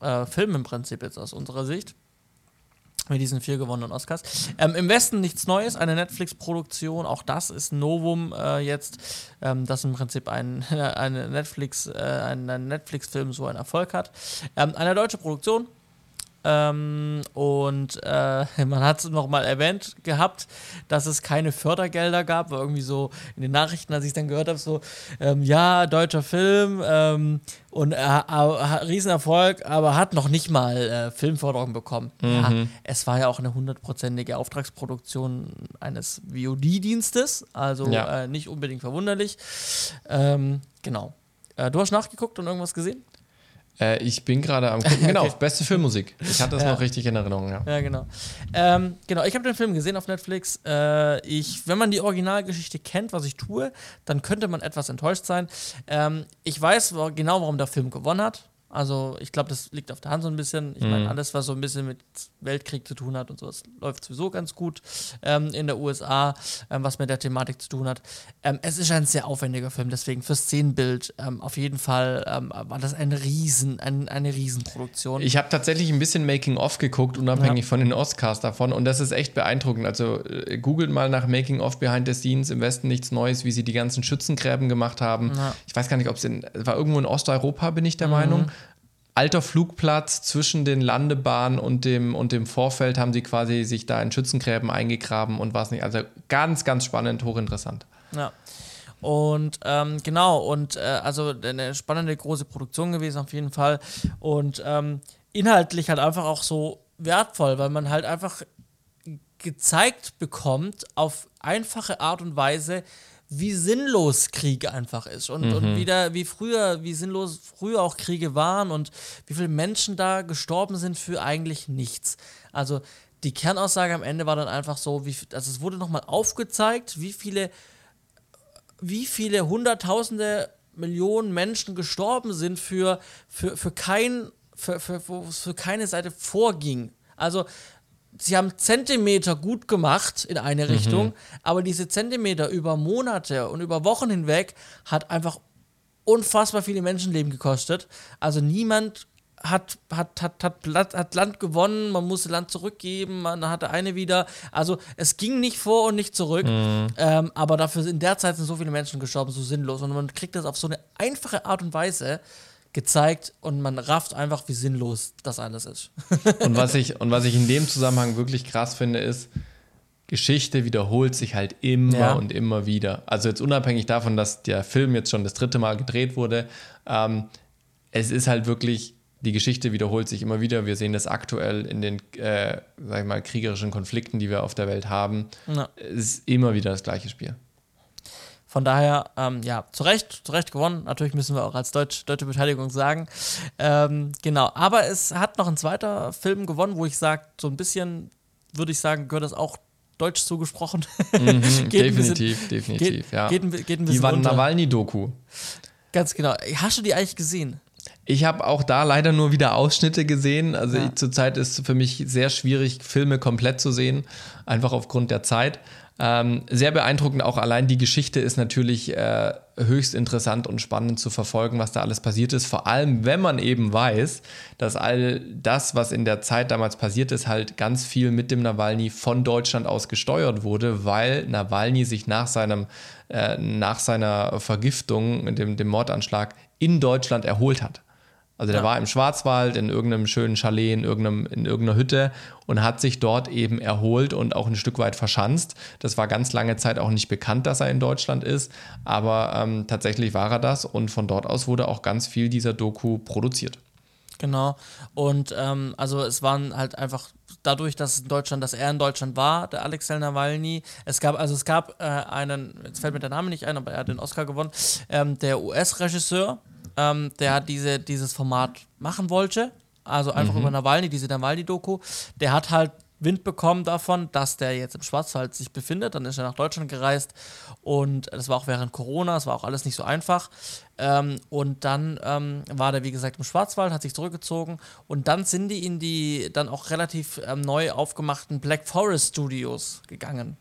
äh, Film im Prinzip jetzt aus unserer Sicht. Mit diesen vier gewonnenen Oscars. Ähm, Im Westen nichts Neues, eine Netflix-Produktion, auch das ist Novum äh, jetzt, ähm, dass im Prinzip ein, eine Netflix, äh, ein, ein Netflix-Film so einen Erfolg hat. Ähm, eine deutsche Produktion, ähm, und äh, man hat es nochmal erwähnt gehabt, dass es keine Fördergelder gab, war irgendwie so in den Nachrichten, als ich dann gehört habe, so, ähm, ja, deutscher Film ähm, und äh, äh, Riesenerfolg, aber hat noch nicht mal äh, Filmförderung bekommen. Mhm. Ja, es war ja auch eine hundertprozentige Auftragsproduktion eines VOD-Dienstes, also ja. Äh, nicht unbedingt verwunderlich. Ähm, genau. Äh, du hast nachgeguckt und irgendwas gesehen? Äh, ich bin gerade am gucken. Genau, okay. beste Filmmusik. Ich hatte das ja. noch richtig in Erinnerung, ja. Ja, genau. Ähm, genau, ich habe den Film gesehen auf Netflix. Äh, ich, wenn man die Originalgeschichte kennt, was ich tue, dann könnte man etwas enttäuscht sein. Ähm, ich weiß genau, warum der Film gewonnen hat. Also ich glaube, das liegt auf der Hand so ein bisschen. Ich meine, mhm. alles, was so ein bisschen mit Weltkrieg zu tun hat und sowas, läuft sowieso ganz gut ähm, in der USA, ähm, was mit der Thematik zu tun hat. Ähm, es ist ein sehr aufwendiger Film, deswegen fürs Szenenbild ähm, auf jeden Fall ähm, war das ein Riesen, ein, eine Riesenproduktion. Ich habe tatsächlich ein bisschen Making-of geguckt, unabhängig ja. von den Oscars davon und das ist echt beeindruckend. Also äh, googelt mal nach Making-of Behind the Scenes, im Westen nichts Neues, wie sie die ganzen Schützengräben gemacht haben. Ja. Ich weiß gar nicht, ob es in, war irgendwo in Osteuropa, bin ich der mhm. Meinung alter Flugplatz zwischen den Landebahnen und dem, und dem Vorfeld haben sie quasi sich da in Schützengräben eingegraben und was nicht. Also ganz, ganz spannend, hochinteressant. Ja. Und ähm, genau, und äh, also eine spannende große Produktion gewesen auf jeden Fall. Und ähm, inhaltlich halt einfach auch so wertvoll, weil man halt einfach gezeigt bekommt auf einfache Art und Weise, wie sinnlos Krieg einfach ist und, Mhm. und wieder wie früher, wie sinnlos früher auch Kriege waren und wie viele Menschen da gestorben sind für eigentlich nichts. Also die Kernaussage am Ende war dann einfach so, wie, also es wurde nochmal aufgezeigt, wie viele, wie viele Hunderttausende Millionen Menschen gestorben sind für, für, für kein, für, für, für keine Seite vorging. Also sie haben Zentimeter gut gemacht in eine Richtung, aber diese Zentimeter über Monate und über Wochen hinweg hat einfach unfassbar viele Menschenleben gekostet. Also niemand hat, hat, hat, hat, Land, hat Land gewonnen, man musste Land zurückgeben, man hatte eine wieder. Also es ging nicht vor und nicht zurück. Ähm, aber dafür in der Zeit sind so viele Menschen gestorben, so sinnlos. Und man kriegt das auf so eine einfache Art und Weise gezeigt und man rafft einfach, wie sinnlos das alles ist. Und was ich, und was ich in dem Zusammenhang wirklich krass finde, ist, Geschichte wiederholt sich halt immer Ja. und immer wieder. Also jetzt unabhängig davon, dass der Film jetzt schon das dritte Mal gedreht wurde, ähm, es ist halt wirklich, die Geschichte wiederholt sich immer wieder. Wir sehen das aktuell in den, äh, sag ich mal, kriegerischen Konflikten, die wir auf der Welt haben. Ja. Es ist immer wieder das gleiche Spiel. Von daher, ähm, ja, zu Recht, zu Recht gewonnen. Natürlich müssen wir auch als Deutsch, deutsche Beteiligung sagen. Ähm, genau, aber es hat noch ein zweiter Film gewonnen, wo ich sage, so ein bisschen, würde ich sagen, gehört das auch deutsch zugesprochen. Mhm, Geht ein bisschen- definitiv, definitiv, geht, ja. geht, ein, bi- geht ein die bisschen unter. Nawalny-Doku. Ganz genau. Hast du die eigentlich gesehen? Ich habe auch da leider nur wieder Ausschnitte gesehen. Also Ja. zurzeit ist es für mich sehr schwierig, Filme komplett zu sehen, einfach aufgrund der Zeit. Ähm, sehr beeindruckend, auch allein die Geschichte ist natürlich äh, höchst interessant und spannend zu verfolgen, was da alles passiert ist. Vor allem, wenn man eben weiß, dass all das, was in der Zeit damals passiert ist, halt ganz viel mit dem Nawalny von Deutschland aus gesteuert wurde, weil Nawalny sich nach seinem äh, nach seiner Vergiftung, dem, dem Mordanschlag in Deutschland erholt hat. Also der Ja. war im Schwarzwald in irgendeinem schönen Chalet, in, irgendeinem, in irgendeiner Hütte und hat sich dort eben erholt und auch ein Stück weit verschanzt. Das war ganz lange Zeit auch nicht bekannt, dass er in Deutschland ist, aber ähm, tatsächlich war er das und von dort aus wurde auch ganz viel dieser Doku produziert. Genau. Und ähm, also es waren halt einfach dadurch, dass in Deutschland, dass er in Deutschland war, der Alexei Nawalny. Es gab, also es gab äh, einen, jetzt fällt mir der Name nicht ein, aber er hat den Oscar gewonnen, ähm, der US-Regisseur, ähm, der diese, dieses Format machen wollte. Also einfach über Nawalny, diese Nawalny-Doku. Der hat halt Wind bekommen davon, dass der jetzt im Schwarzwald sich befindet. Dann ist er nach Deutschland gereist und das war auch während Corona, es war auch alles nicht so einfach. Ähm, und dann ähm, war der, wie gesagt, im Schwarzwald, hat sich zurückgezogen und dann sind die in die dann auch relativ ähm, neu aufgemachten Black Forest Studios gegangen.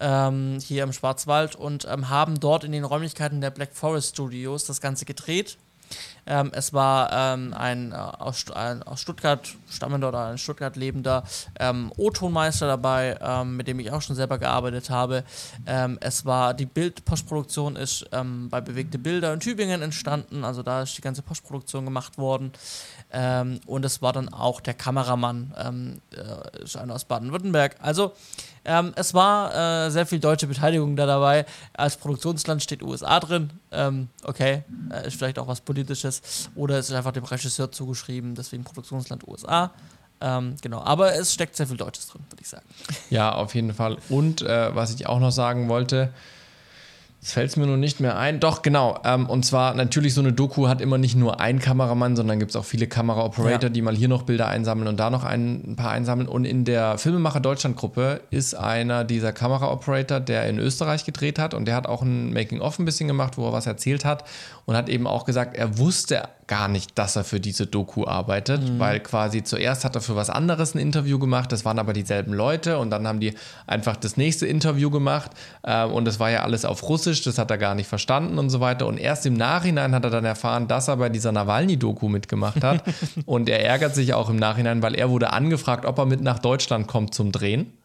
Ähm, hier im Schwarzwald und ähm, haben dort in den Räumlichkeiten der Black Forest Studios das Ganze gedreht. Ähm, es war ähm, ein, äh, aus, ein aus Stuttgart stammender oder ein Stuttgart lebender ähm, O-Tonmeister dabei, ähm, mit dem ich auch schon selber gearbeitet habe. Ähm, es war die Bildpostproduktion ist ähm, bei Bewegte Bilder in Tübingen entstanden, also da ist die ganze Postproduktion gemacht worden. Und es war dann auch der Kameramann, äh, ist einer aus Baden-Württemberg. Also ähm, es war äh, sehr viel deutsche Beteiligung da dabei. Als Produktionsland steht USA drin. Ähm, okay, äh, ist vielleicht auch was Politisches. Oder es ist einfach dem Regisseur zugeschrieben, deswegen Produktionsland USA. Ähm, genau, aber es steckt sehr viel Deutsches drin, würde ich sagen. Ja, auf jeden Fall. Und äh, was ich auch noch sagen wollte, jetzt fällt es mir nun nicht mehr ein. Doch, genau. Ähm, und zwar natürlich, so eine Doku hat immer nicht nur einen Kameramann, sondern gibt es auch viele Kameraoperator, Ja. die mal hier noch Bilder einsammeln und da noch ein, ein paar einsammeln. Und in der Filmemacher Deutschland-Gruppe ist einer dieser Kameraoperator, der in Österreich gedreht hat und der hat auch ein Making-of ein bisschen gemacht, wo er was erzählt hat und hat eben auch gesagt, er wusste gar nicht, dass er für diese Doku arbeitet, weil quasi zuerst hat er für was anderes ein Interview gemacht, das waren aber dieselben Leute und dann haben die einfach das nächste Interview gemacht äh, und das war ja alles auf Russisch, das hat er gar nicht verstanden und so weiter. Und erst im Nachhinein hat er dann erfahren, dass er bei dieser Nawalny-Doku mitgemacht hat. Und er ärgert sich auch im Nachhinein, weil er wurde angefragt, ob er mit nach Deutschland kommt zum Drehen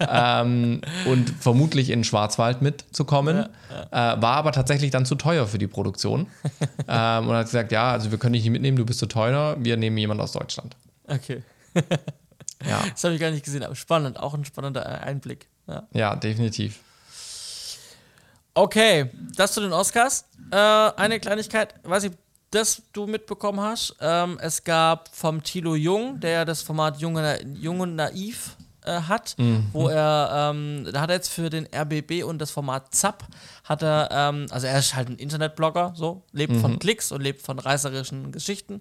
ähm, und vermutlich in Schwarzwald mitzukommen. Äh, war aber tatsächlich dann zu teuer für die Produktion. ähm, und hat gesagt, ja, also wir können dich nicht mitnehmen, du bist zu teuer, wir nehmen jemanden aus Deutschland. Okay. Ja, Das habe ich gar nicht gesehen, aber spannend, auch ein spannender Einblick. Ja. ja, definitiv. Okay, das zu den Oscars. Äh, eine Kleinigkeit, weiß ich, das du mitbekommen hast. Ähm, es gab vom Thilo Jung, der das Format Junge, Jung und Naiv äh, hat, wo er, ähm, da hat er jetzt für den RBB und das Format ZAP, hat er, ähm, also er ist halt ein Internetblogger, so, lebt von Klicks und lebt von reißerischen Geschichten.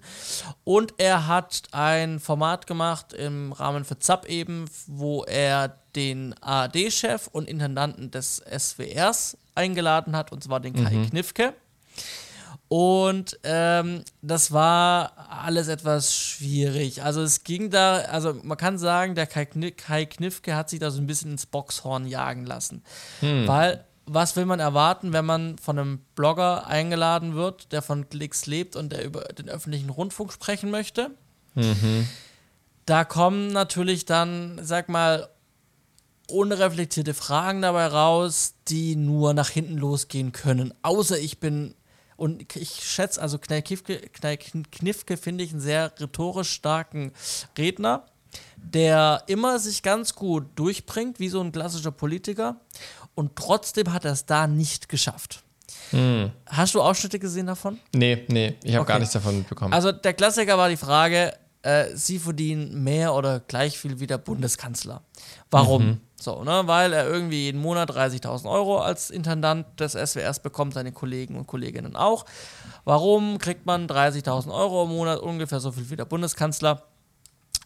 Und er hat ein Format gemacht im Rahmen für ZAP eben, wo er den ARD-Chef und Intendanten des SWRs eingeladen hat, und zwar den Kai Knifke. Und ähm, das war alles etwas schwierig. Also es ging da, also man kann sagen, der Kai, Kni Kai Knifke hat sich da so ein bisschen ins Boxhorn jagen lassen. Weil, was will man erwarten, wenn man von einem Blogger eingeladen wird, der von Klicks lebt und der über den öffentlichen Rundfunk sprechen möchte? Da kommen natürlich dann, sag mal, unreflektierte Fragen dabei raus, die nur nach hinten losgehen können. Außer ich bin, und ich schätze, also Knifke, finde ich einen sehr rhetorisch starken Redner, der immer sich ganz gut durchbringt, wie so ein klassischer Politiker. Und trotzdem hat er es da nicht geschafft. Hast du Ausschnitte gesehen davon? Nee, nee, ich habe Okay. gar nichts davon mitbekommen. Also der Klassiker war die Frage, äh, sie verdienen mehr oder gleich viel wie der Bundeskanzler. Warum? So, ne? Weil er irgendwie jeden Monat 30.000 Euro als Intendant des SWRs bekommt, seine Kollegen und Kolleginnen auch. Warum kriegt man 30.000 Euro im Monat, ungefähr so viel wie der Bundeskanzler?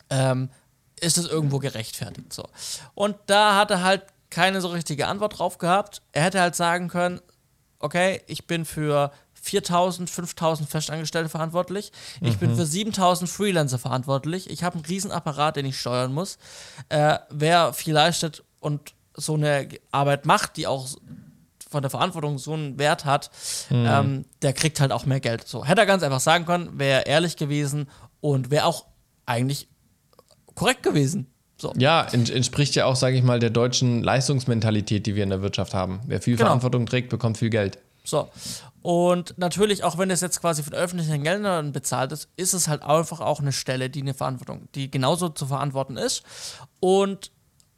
Ähm, ist es irgendwo gerechtfertigt? So. Und da hat er halt keine so richtige Antwort drauf gehabt. Er hätte halt sagen können, okay, ich bin für 4000, 5000 Festangestellte verantwortlich. Ich bin für 7000 Freelancer verantwortlich. Ich habe einen riesen Apparat, den ich steuern muss. Äh, wer viel leistet und so eine Arbeit macht, die auch von der Verantwortung so einen Wert hat, ähm, der kriegt halt auch mehr Geld. So hätte er ganz einfach sagen können, wäre ehrlich gewesen und wäre auch eigentlich korrekt gewesen. So. ja, ent entspricht ja auch, sage ich mal, der deutschen Leistungsmentalität, die wir in der Wirtschaft haben. Wer viel Genau. Verantwortung trägt, bekommt viel Geld. So. Und natürlich, auch wenn es jetzt quasi von öffentlichen Geldern bezahlt ist, ist es halt einfach auch eine Stelle, die eine Verantwortung, die genauso zu verantworten ist. Und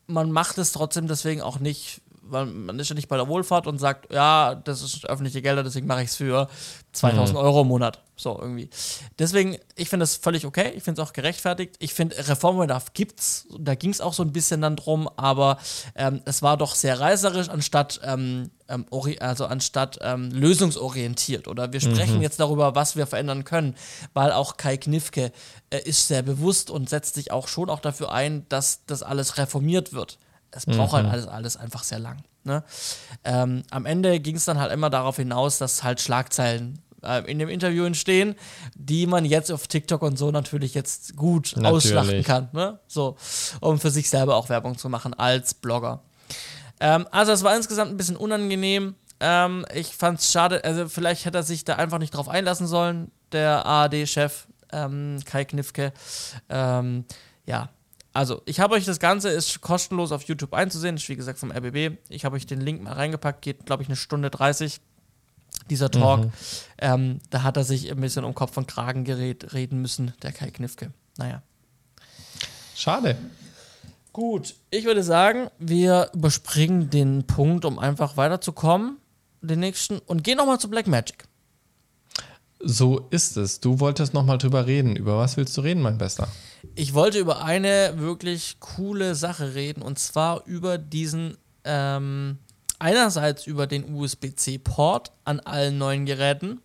man macht es trotzdem deswegen auch nicht, weil man ist ja nicht bei der Wohlfahrt und sagt, ja, das ist öffentliche Gelder, deswegen mache ich es für 2000 Euro im Monat. So irgendwie. Deswegen, ich finde das völlig okay. Ich finde es auch gerechtfertigt. Ich finde, Reformbedarf gibt's. Da ging es auch so ein bisschen dann drum, aber ähm, es war doch sehr reißerisch, anstatt, ähm, ähm, also anstatt ähm, lösungsorientiert. Oder wir sprechen jetzt darüber, was wir verändern können, weil auch Kai Knifke äh, ist sehr bewusst und setzt sich auch schon auch dafür ein, dass das alles reformiert wird. Es braucht halt alles, alles einfach sehr lang. Ne? Ähm, am Ende ging es dann halt immer darauf hinaus, dass halt Schlagzeilen äh, in dem Interview entstehen, die man jetzt auf TikTok und so natürlich jetzt gut Natürlich. ausschlachten kann. Ne? So, um für sich selber auch Werbung zu machen als Blogger. Ähm, also es war insgesamt ein bisschen unangenehm. Ähm, ich fand es schade, also vielleicht hätte er sich da einfach nicht drauf einlassen sollen, der ARD-Chef ähm, Kai Knifke. Ähm, ja, also ich habe euch das Ganze, ist kostenlos auf YouTube einzusehen, ist wie gesagt vom RBB. Ich habe euch den Link mal reingepackt, geht glaube ich eine Stunde 30 dieser Talk. Ähm, da hat er sich ein bisschen um Kopf und Kragen gered, reden müssen, der Kai Knifke. Naja. Schade. Gut, ich würde sagen, wir überspringen den Punkt, um einfach weiterzukommen, den nächsten, und gehen nochmal zu Blackmagic. So ist es. Du wolltest noch mal drüber reden. Über was willst du reden, mein Bester? Ich wollte über eine wirklich coole Sache reden, und zwar über diesen, ähm, einerseits über den USB-C-Port an allen neuen Geräten,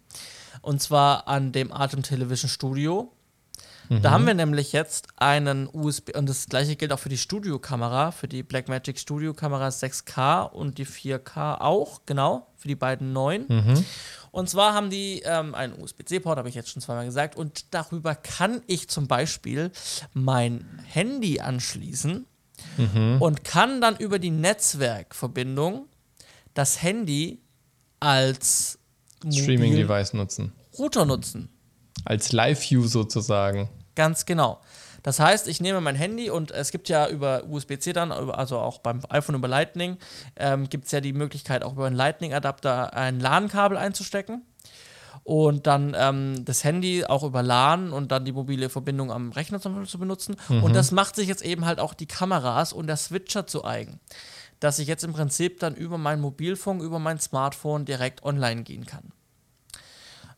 und zwar an dem Atem Television Studio. Da haben wir nämlich jetzt einen USB, und das gleiche gilt auch für die Studiokamera, für die Blackmagic Studio-Kamera 6K und die 4K auch, genau, für die beiden neuen. Und zwar haben die ähm, einen USB-C-Port, habe ich jetzt schon zweimal gesagt, und darüber kann ich zum Beispiel mein Handy anschließen und kann dann über die Netzwerkverbindung das Handy als Streaming-Device nutzen. Router nutzen. Als Live-View sozusagen. Ganz genau. Das heißt, ich nehme mein Handy und es gibt ja über USB-C dann, also auch beim iPhone über Lightning, ähm, gibt es ja die Möglichkeit, auch über einen Lightning-Adapter ein LAN-Kabel einzustecken und dann ähm, das Handy auch über LAN und dann die mobile Verbindung am Rechner zum Beispiel zu benutzen. Und das macht sich jetzt eben halt auch die Kameras und der Switcher zu eigen. Dass ich jetzt im Prinzip dann über meinen Mobilfunk, über mein Smartphone direkt online gehen kann.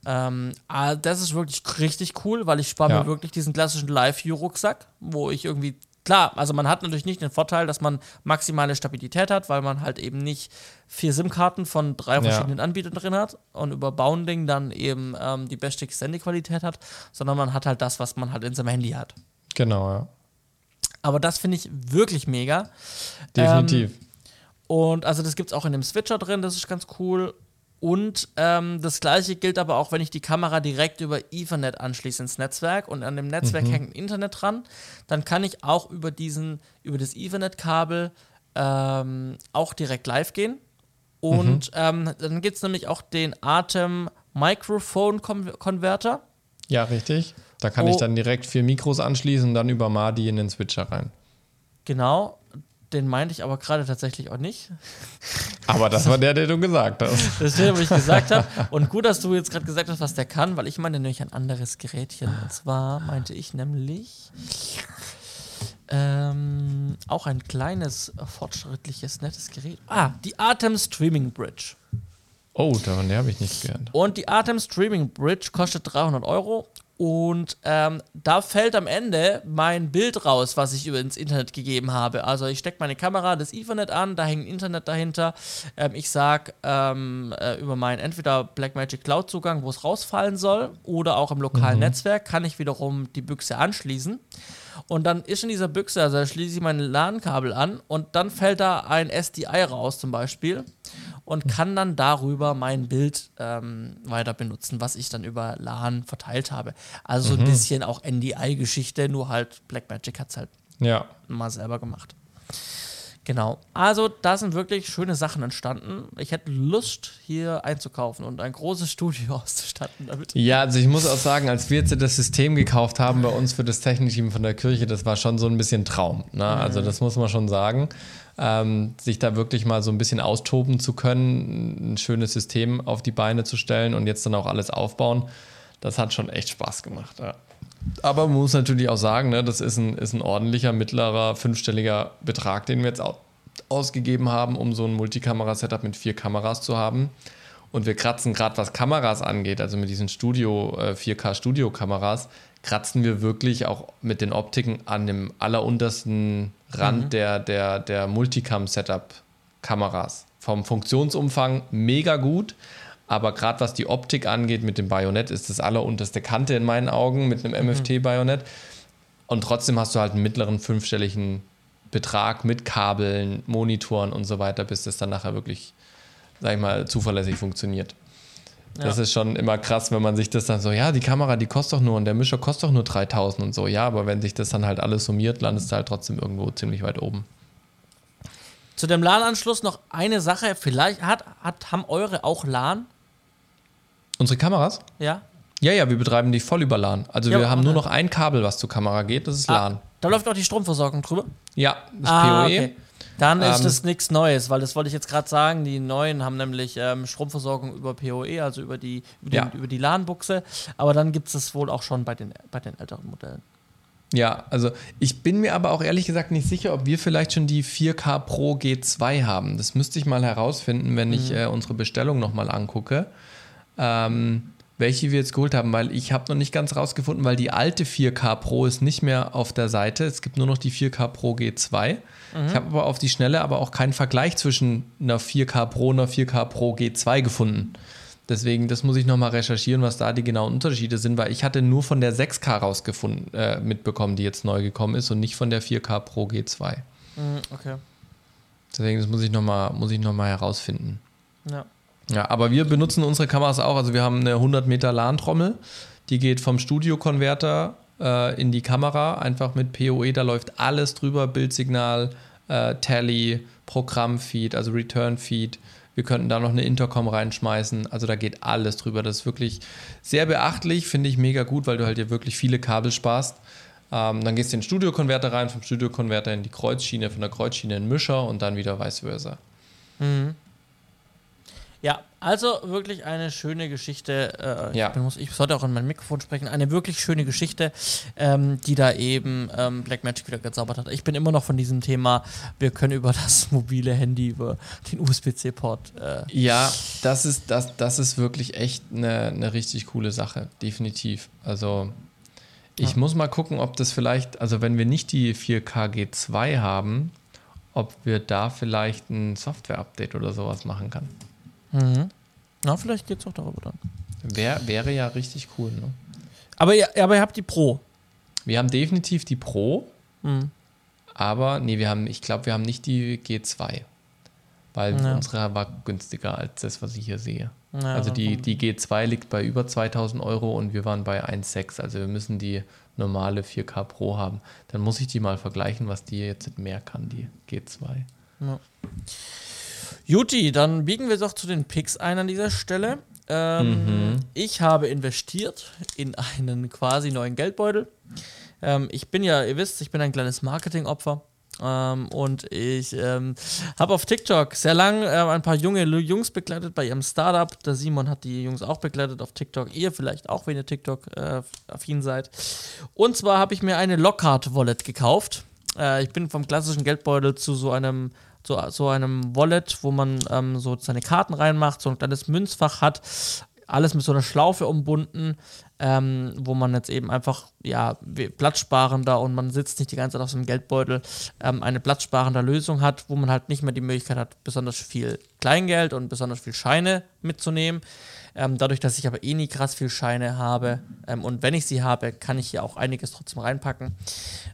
Ähm, ah, das ist wirklich richtig cool, weil ich spare Ja. mir wirklich diesen klassischen Live-View-Rucksack, wo ich irgendwie Klar, also man hat natürlich nicht den Vorteil, dass man maximale Stabilität hat, weil man halt eben nicht vier SIM-Karten von drei verschiedenen ja. Anbietern drin hat und über Bounding dann eben ähm, die beste Extended-Qualität hat, sondern man hat halt das, was man halt in seinem Handy hat. Genau, ja. Aber das finde ich wirklich mega. Definitiv. Ähm, und also das gibt es auch in dem Switcher drin, das ist ganz cool. Und ähm, das gleiche gilt aber auch, wenn ich die Kamera direkt über Ethernet anschließe ins Netzwerk und an dem Netzwerk mhm. hängt ein Internet dran, dann kann ich auch über diesen, über das Ethernet-Kabel ähm, auch direkt live gehen. Und mhm. ähm, dann gibt es nämlich auch den Atem Microphone Converter. Ja, richtig. Da kann oh. ich dann direkt vier Mikros anschließen und dann über MADI in den Switcher rein. Genau. Den meinte ich aber gerade tatsächlich auch nicht. Aber das war der, den du gesagt hast. Das ist der, was ich gesagt habe. Und gut, dass du jetzt gerade gesagt hast, was der kann, weil ich meine nämlich ein anderes Gerätchen. Und zwar meinte ich nämlich ähm, auch ein kleines, fortschrittliches, nettes Gerät. Ah, die Atem Streaming Bridge. Oh, davon habe ich nicht gehört. Und die Atem Streaming Bridge kostet 300 Euro und ähm, da fällt am Ende mein Bild raus, was ich über ins Internet gegeben habe. Also ich stecke meine Kamera, das Ethernet an, da hängt Internet dahinter. Ähm, ich sage ähm, äh, über meinen entweder Blackmagic Cloud Zugang, wo es rausfallen soll, oder auch im lokalen mhm. Netzwerk kann ich wiederum die Büchse anschließen. Und dann ist in dieser Büchse, also da schließe ich mein LAN-Kabel an und dann fällt da ein SDI raus zum Beispiel und kann dann darüber mein Bild ähm, weiter benutzen, was ich dann über LAN verteilt habe. Also so ein mhm. bisschen auch NDI-Geschichte, nur halt Blackmagic hat es halt ja. mal selber gemacht. Genau. Also, da sind wirklich schöne Sachen entstanden. Ich hätte Lust, hier einzukaufen und ein großes Studio auszustatten damit. Ja, also ich muss auch sagen, als wir jetzt das System gekauft haben bei uns für das Technikteam von der Kirche, das war schon so ein bisschen Traum. Ne? Mhm. Also, das muss man schon sagen. Ähm, sich da wirklich mal so ein bisschen austoben zu können, ein schönes System auf die Beine zu stellen und jetzt dann auch alles aufbauen, das hat schon echt Spaß gemacht. Ja. Aber man muss natürlich auch sagen, ne, das ist ein, ist ein ordentlicher, mittlerer, fünfstelliger Betrag, den wir jetzt ausgegeben haben, um so ein Multikamera-Setup mit vier Kameras zu haben. Und wir kratzen gerade, was Kameras angeht, also mit diesen Studio, äh, 4K-Studio-Kameras, kratzen wir wirklich auch mit den Optiken an dem alleruntersten Rand mhm. der, der, der Multicam-Setup-Kameras. Vom Funktionsumfang mega gut, aber gerade was die Optik angeht mit dem Bajonett, ist das allerunterste Kante in meinen Augen mit einem mhm. MFT-Bajonett. Und trotzdem hast du halt einen mittleren fünfstelligen Betrag mit Kabeln, Monitoren und so weiter, bis das dann nachher wirklich, sag ich mal, zuverlässig funktioniert. Ja. Das ist schon immer krass, wenn man sich das dann so, ja, die Kamera, die kostet doch nur und der Mischer kostet doch nur 3000 und so. Ja, aber wenn sich das dann halt alles summiert, landest du halt trotzdem irgendwo ziemlich weit oben. Zu dem LAN-Anschluss noch eine Sache. Vielleicht hat, hat, haben eure auch LAN? Unsere Kameras? Ja. Ja, ja, wir betreiben die voll über LAN. Also ja, wir haben nur noch ein Kabel, was zur Kamera geht, das ist ah, LAN. Da läuft auch die Stromversorgung drüber? Ja, das ah, PoE. Okay. Dann ist ähm, das nichts Neues, weil das wollte ich jetzt gerade sagen. Die neuen haben nämlich ähm, Stromversorgung über PoE, also über die, über, ja. über die LAN-Buchse. Aber dann gibt es das wohl auch schon bei den, bei den älteren Modellen. Ja, also ich bin mir aber auch ehrlich gesagt nicht sicher, ob wir vielleicht schon die 4K Pro G2 haben. Das müsste ich mal herausfinden, wenn ich mhm. äh, unsere Bestellung nochmal angucke ähm, welche wir jetzt geholt haben, weil ich habe noch nicht ganz rausgefunden, weil die alte 4K Pro ist nicht mehr auf der Seite. Es gibt nur noch die 4K Pro G2. Mhm. Ich habe aber auf die Schnelle aber auch keinen Vergleich zwischen einer 4K Pro und einer 4K Pro G2 gefunden. Deswegen, das muss ich nochmal recherchieren, was da die genauen Unterschiede sind, weil ich hatte nur von der 6K rausgefunden, äh, mitbekommen, die jetzt neu gekommen ist und nicht von der 4K Pro G2. Mhm, okay. Deswegen, das muss ich nochmal noch herausfinden. Ja. Ja, aber wir benutzen unsere Kameras auch. Also wir haben eine 100 Meter LAN-Trommel, die geht vom Studio-Konverter äh, in die Kamera, einfach mit PoE, da läuft alles drüber, Bildsignal, äh, Tally, Programmfeed, also Return-Feed. Wir könnten da noch eine Intercom reinschmeißen. Also da geht alles drüber. Das ist wirklich sehr beachtlich, finde ich mega gut, weil du halt hier wirklich viele Kabel sparst. Ähm, dann gehst du in den Studio-Konverter rein, vom Studio-Konverter in die Kreuzschiene, von der Kreuzschiene in den Mischer und dann wieder vice versa. Mhm. Ja, also wirklich eine schöne Geschichte. Äh, ja. ich, muss, ich, sollte auch in mein Mikrofon sprechen. Eine wirklich schöne Geschichte, ähm, die da eben ähm, Blackmagic wieder gezaubert hat. Ich bin immer noch von diesem Thema, wir können über das mobile Handy, über den USB-C-Port. Äh ja, das ist, das, das ist wirklich echt eine, eine richtig coole Sache. Definitiv. Also Ich muss mal gucken, ob das vielleicht, also wenn wir nicht die 4K G2 haben, ob wir da vielleicht ein Software-Update oder sowas machen kann. Mhm. Na, vielleicht geht es auch darüber dann. Wär, wäre ja richtig cool, ne? Aber ihr, aber ihr habt die Pro. Wir haben definitiv die Pro, Mhm. aber nee, wir haben, ich glaube, wir haben nicht die G2. Weil Ja. unsere war günstiger als das, was ich hier sehe. Ja, also die, die G2 liegt bei über 2000 Euro und wir waren bei 1,6. Also wir müssen die normale 4K Pro haben. Dann muss ich die mal vergleichen, was die jetzt mehr kann, die G2. Juti, dann biegen wir doch zu den Picks ein an dieser Stelle. Ähm, Ich habe investiert in einen quasi neuen Geldbeutel. Ähm, ich bin ja, ihr wisst, ich bin ein kleines Marketingopfer. Ähm, und ich ähm, habe auf TikTok sehr lang ähm, ein paar junge Jungs begleitet bei ihrem Startup. Der Simon hat die Jungs auch begleitet auf TikTok. Ihr vielleicht auch, wenn ihr TikTok-affin seid. Und zwar habe ich mir eine Lockhart-Wallet gekauft. Äh, ich bin vom klassischen Geldbeutel zu so einem so, so einem Wallet, wo man ähm, so seine Karten reinmacht, so ein kleines Münzfach hat, alles mit so einer Schlaufe umbunden, ähm, wo man jetzt eben einfach, ja, platzsparender und man sitzt nicht die ganze Zeit auf so einem Geldbeutel, ähm, eine platzsparender Lösung hat, wo man halt nicht mehr die Möglichkeit hat, besonders viel Kleingeld und besonders viel Scheine mitzunehmen. Ähm, dadurch, dass ich aber eh nie krass viel Scheine habe ähm, und wenn ich sie habe, kann ich hier auch einiges trotzdem reinpacken.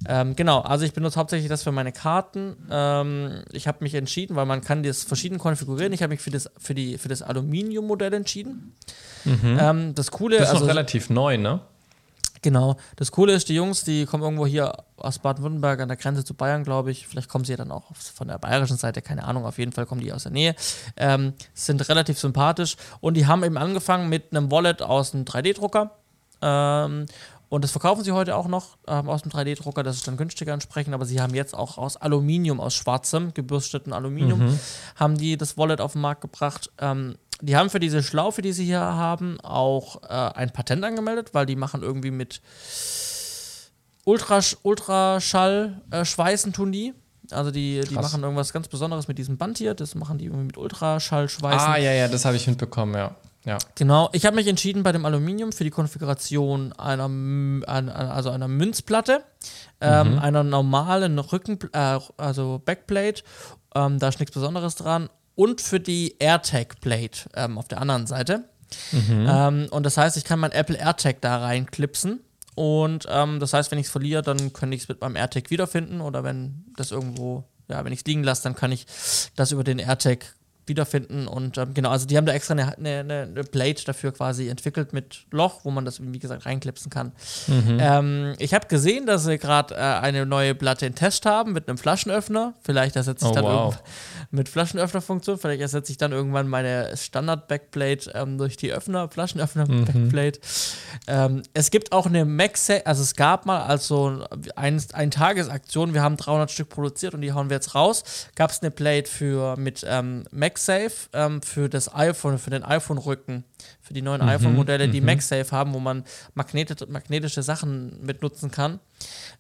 Ähm, genau, also ich benutze hauptsächlich das für meine Karten. Ähm, ich habe mich entschieden, weil man kann das verschieden konfigurieren. Ich habe mich für das, für die, für das Aluminium-Modell entschieden. Ähm, das Coole, Das ist also noch relativ neu, ne? Genau. Das Coole ist, die Jungs, die kommen irgendwo hier aus Baden-Württemberg an der Grenze zu Bayern, glaube ich. Vielleicht kommen sie ja dann auch von der bayerischen Seite, keine Ahnung. Auf jeden Fall kommen die aus der Nähe. Ähm, sind relativ sympathisch und die haben eben angefangen mit einem Wallet aus einem 3D-Drucker. Ähm, und das verkaufen sie heute auch noch ähm, aus dem 3D-Drucker. Das ist dann günstiger entsprechend. Aber sie haben jetzt auch aus Aluminium, aus schwarzem, gebürsteten Aluminium, haben die das Wallet auf den Markt gebracht. Ähm, die haben für diese Schlaufe, die sie hier haben, auch äh, ein Patent angemeldet, weil die machen irgendwie mit Ultrasch Ultraschall äh, tun die. Also die, die machen irgendwas ganz Besonderes mit diesem Band hier. Das machen die irgendwie mit Ultraschall schweißen. Ah, ja, ja, das habe ich mitbekommen, ja. Ja. Genau, ich habe mich entschieden bei dem Aluminium für die Konfiguration einer, M- ein- ein- also einer Münzplatte, ähm, einer normalen Rücken, äh, also Backplate, ähm, da ist nichts Besonderes dran, und für die AirTag Plate ähm, auf der anderen Seite. Ähm, und das heißt, ich kann mein Apple AirTag da reinklipsen. Und ähm, das heißt, wenn ich es verliere, dann könnte ich es mit meinem AirTag wiederfinden. Oder wenn das irgendwo, ja, wenn ich es liegen lasse, dann kann ich das über den AirTag wiederfinden. Und ähm, genau, also die haben da extra eine, eine, eine Plate dafür quasi entwickelt mit Loch, wo man das, wie gesagt, reinklipsen kann. Ähm, ich habe gesehen, dass sie gerade äh, eine neue Platte in Test haben mit einem Flaschenöffner. Vielleicht ersetze ich Oh, dann wow. mit Flaschenöffnerfunktion. Vielleicht ersetze ich dann irgendwann meine Standard-Backplate ähm, durch die Öffner, Flaschenöffner-Backplate. Ähm, es gibt auch eine MagSafe, also es gab mal als so ein, ein Tagesaktion, wir haben 300 Stück produziert und die hauen wir jetzt raus, gab es eine Plate für mit ähm, MagSafe ähm, für das iPhone, für den iPhone-Rücken, für die neuen iPhone-Modelle, die MagSafe haben, wo man magneti magnetische Sachen mit nutzen kann.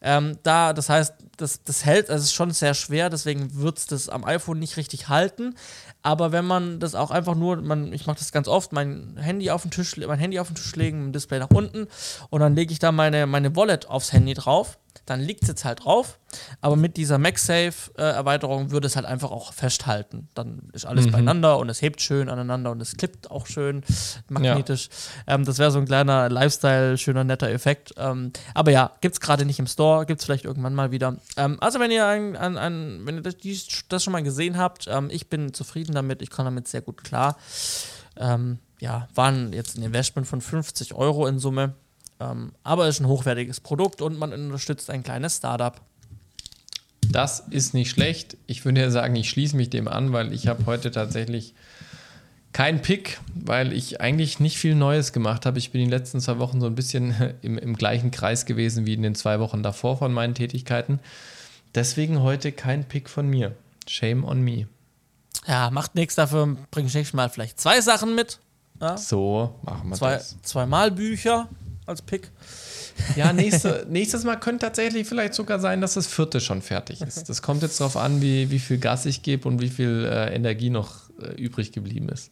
Ähm, da, das heißt, das, das hält, also es ist schon sehr schwer, deswegen wird es das am iPhone nicht richtig halten. Aber wenn man das auch einfach nur, man, ich mache das ganz oft, mein Handy auf den Tisch, mein Handy auf den Tisch legen, Display nach unten und dann lege ich da meine, meine Wallet aufs Handy drauf. Dann liegt es jetzt halt drauf, aber mit dieser MagSafe-Erweiterung würde es halt einfach auch festhalten. Dann ist alles beieinander und es hebt schön aneinander und es klippt auch schön magnetisch. Ähm, das wäre so ein kleiner Lifestyle, schöner, netter Effekt. Ähm, aber ja, gibt es gerade nicht im Store, gibt es vielleicht irgendwann mal wieder. Ähm, also wenn ihr, ein, ein, ein, wenn ihr das, das schon mal gesehen habt, ähm, ich bin zufrieden damit, ich komme damit sehr gut klar. Ähm, ja, waren jetzt ein Investment von 50 Euro in Summe. Ähm, aber ist ein hochwertiges Produkt und man unterstützt ein kleines Startup. Das ist nicht schlecht. Ich würde ja sagen, ich schließe mich dem an, weil ich habe heute tatsächlich keinen Pick, weil ich eigentlich nicht viel Neues gemacht habe. Ich bin die letzten zwei Wochen so ein bisschen im, im gleichen Kreis gewesen wie in den zwei Wochen davor von meinen Tätigkeiten. Deswegen heute kein Pick von mir. Shame on me. Ja, macht nichts, dafür bringe ich nächstes Mal vielleicht zwei Sachen mit. Ja? So machen wir Zwei, das. zweimal Bücher als Pick. Ja, nächste, nächstes Mal könnte tatsächlich vielleicht sogar sein, dass das vierte schon fertig ist. Das kommt jetzt darauf an, wie, wie viel Gas ich gebe und wie viel äh, Energie noch äh, übrig geblieben ist.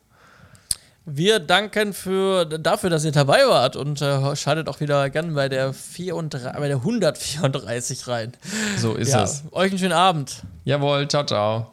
Wir danken für, dafür, dass ihr dabei wart und äh, schaltet auch wieder gern bei der, 34, bei der 134 rein. So ist Ja, es. euch einen schönen Abend. Jawohl, ciao, ciao.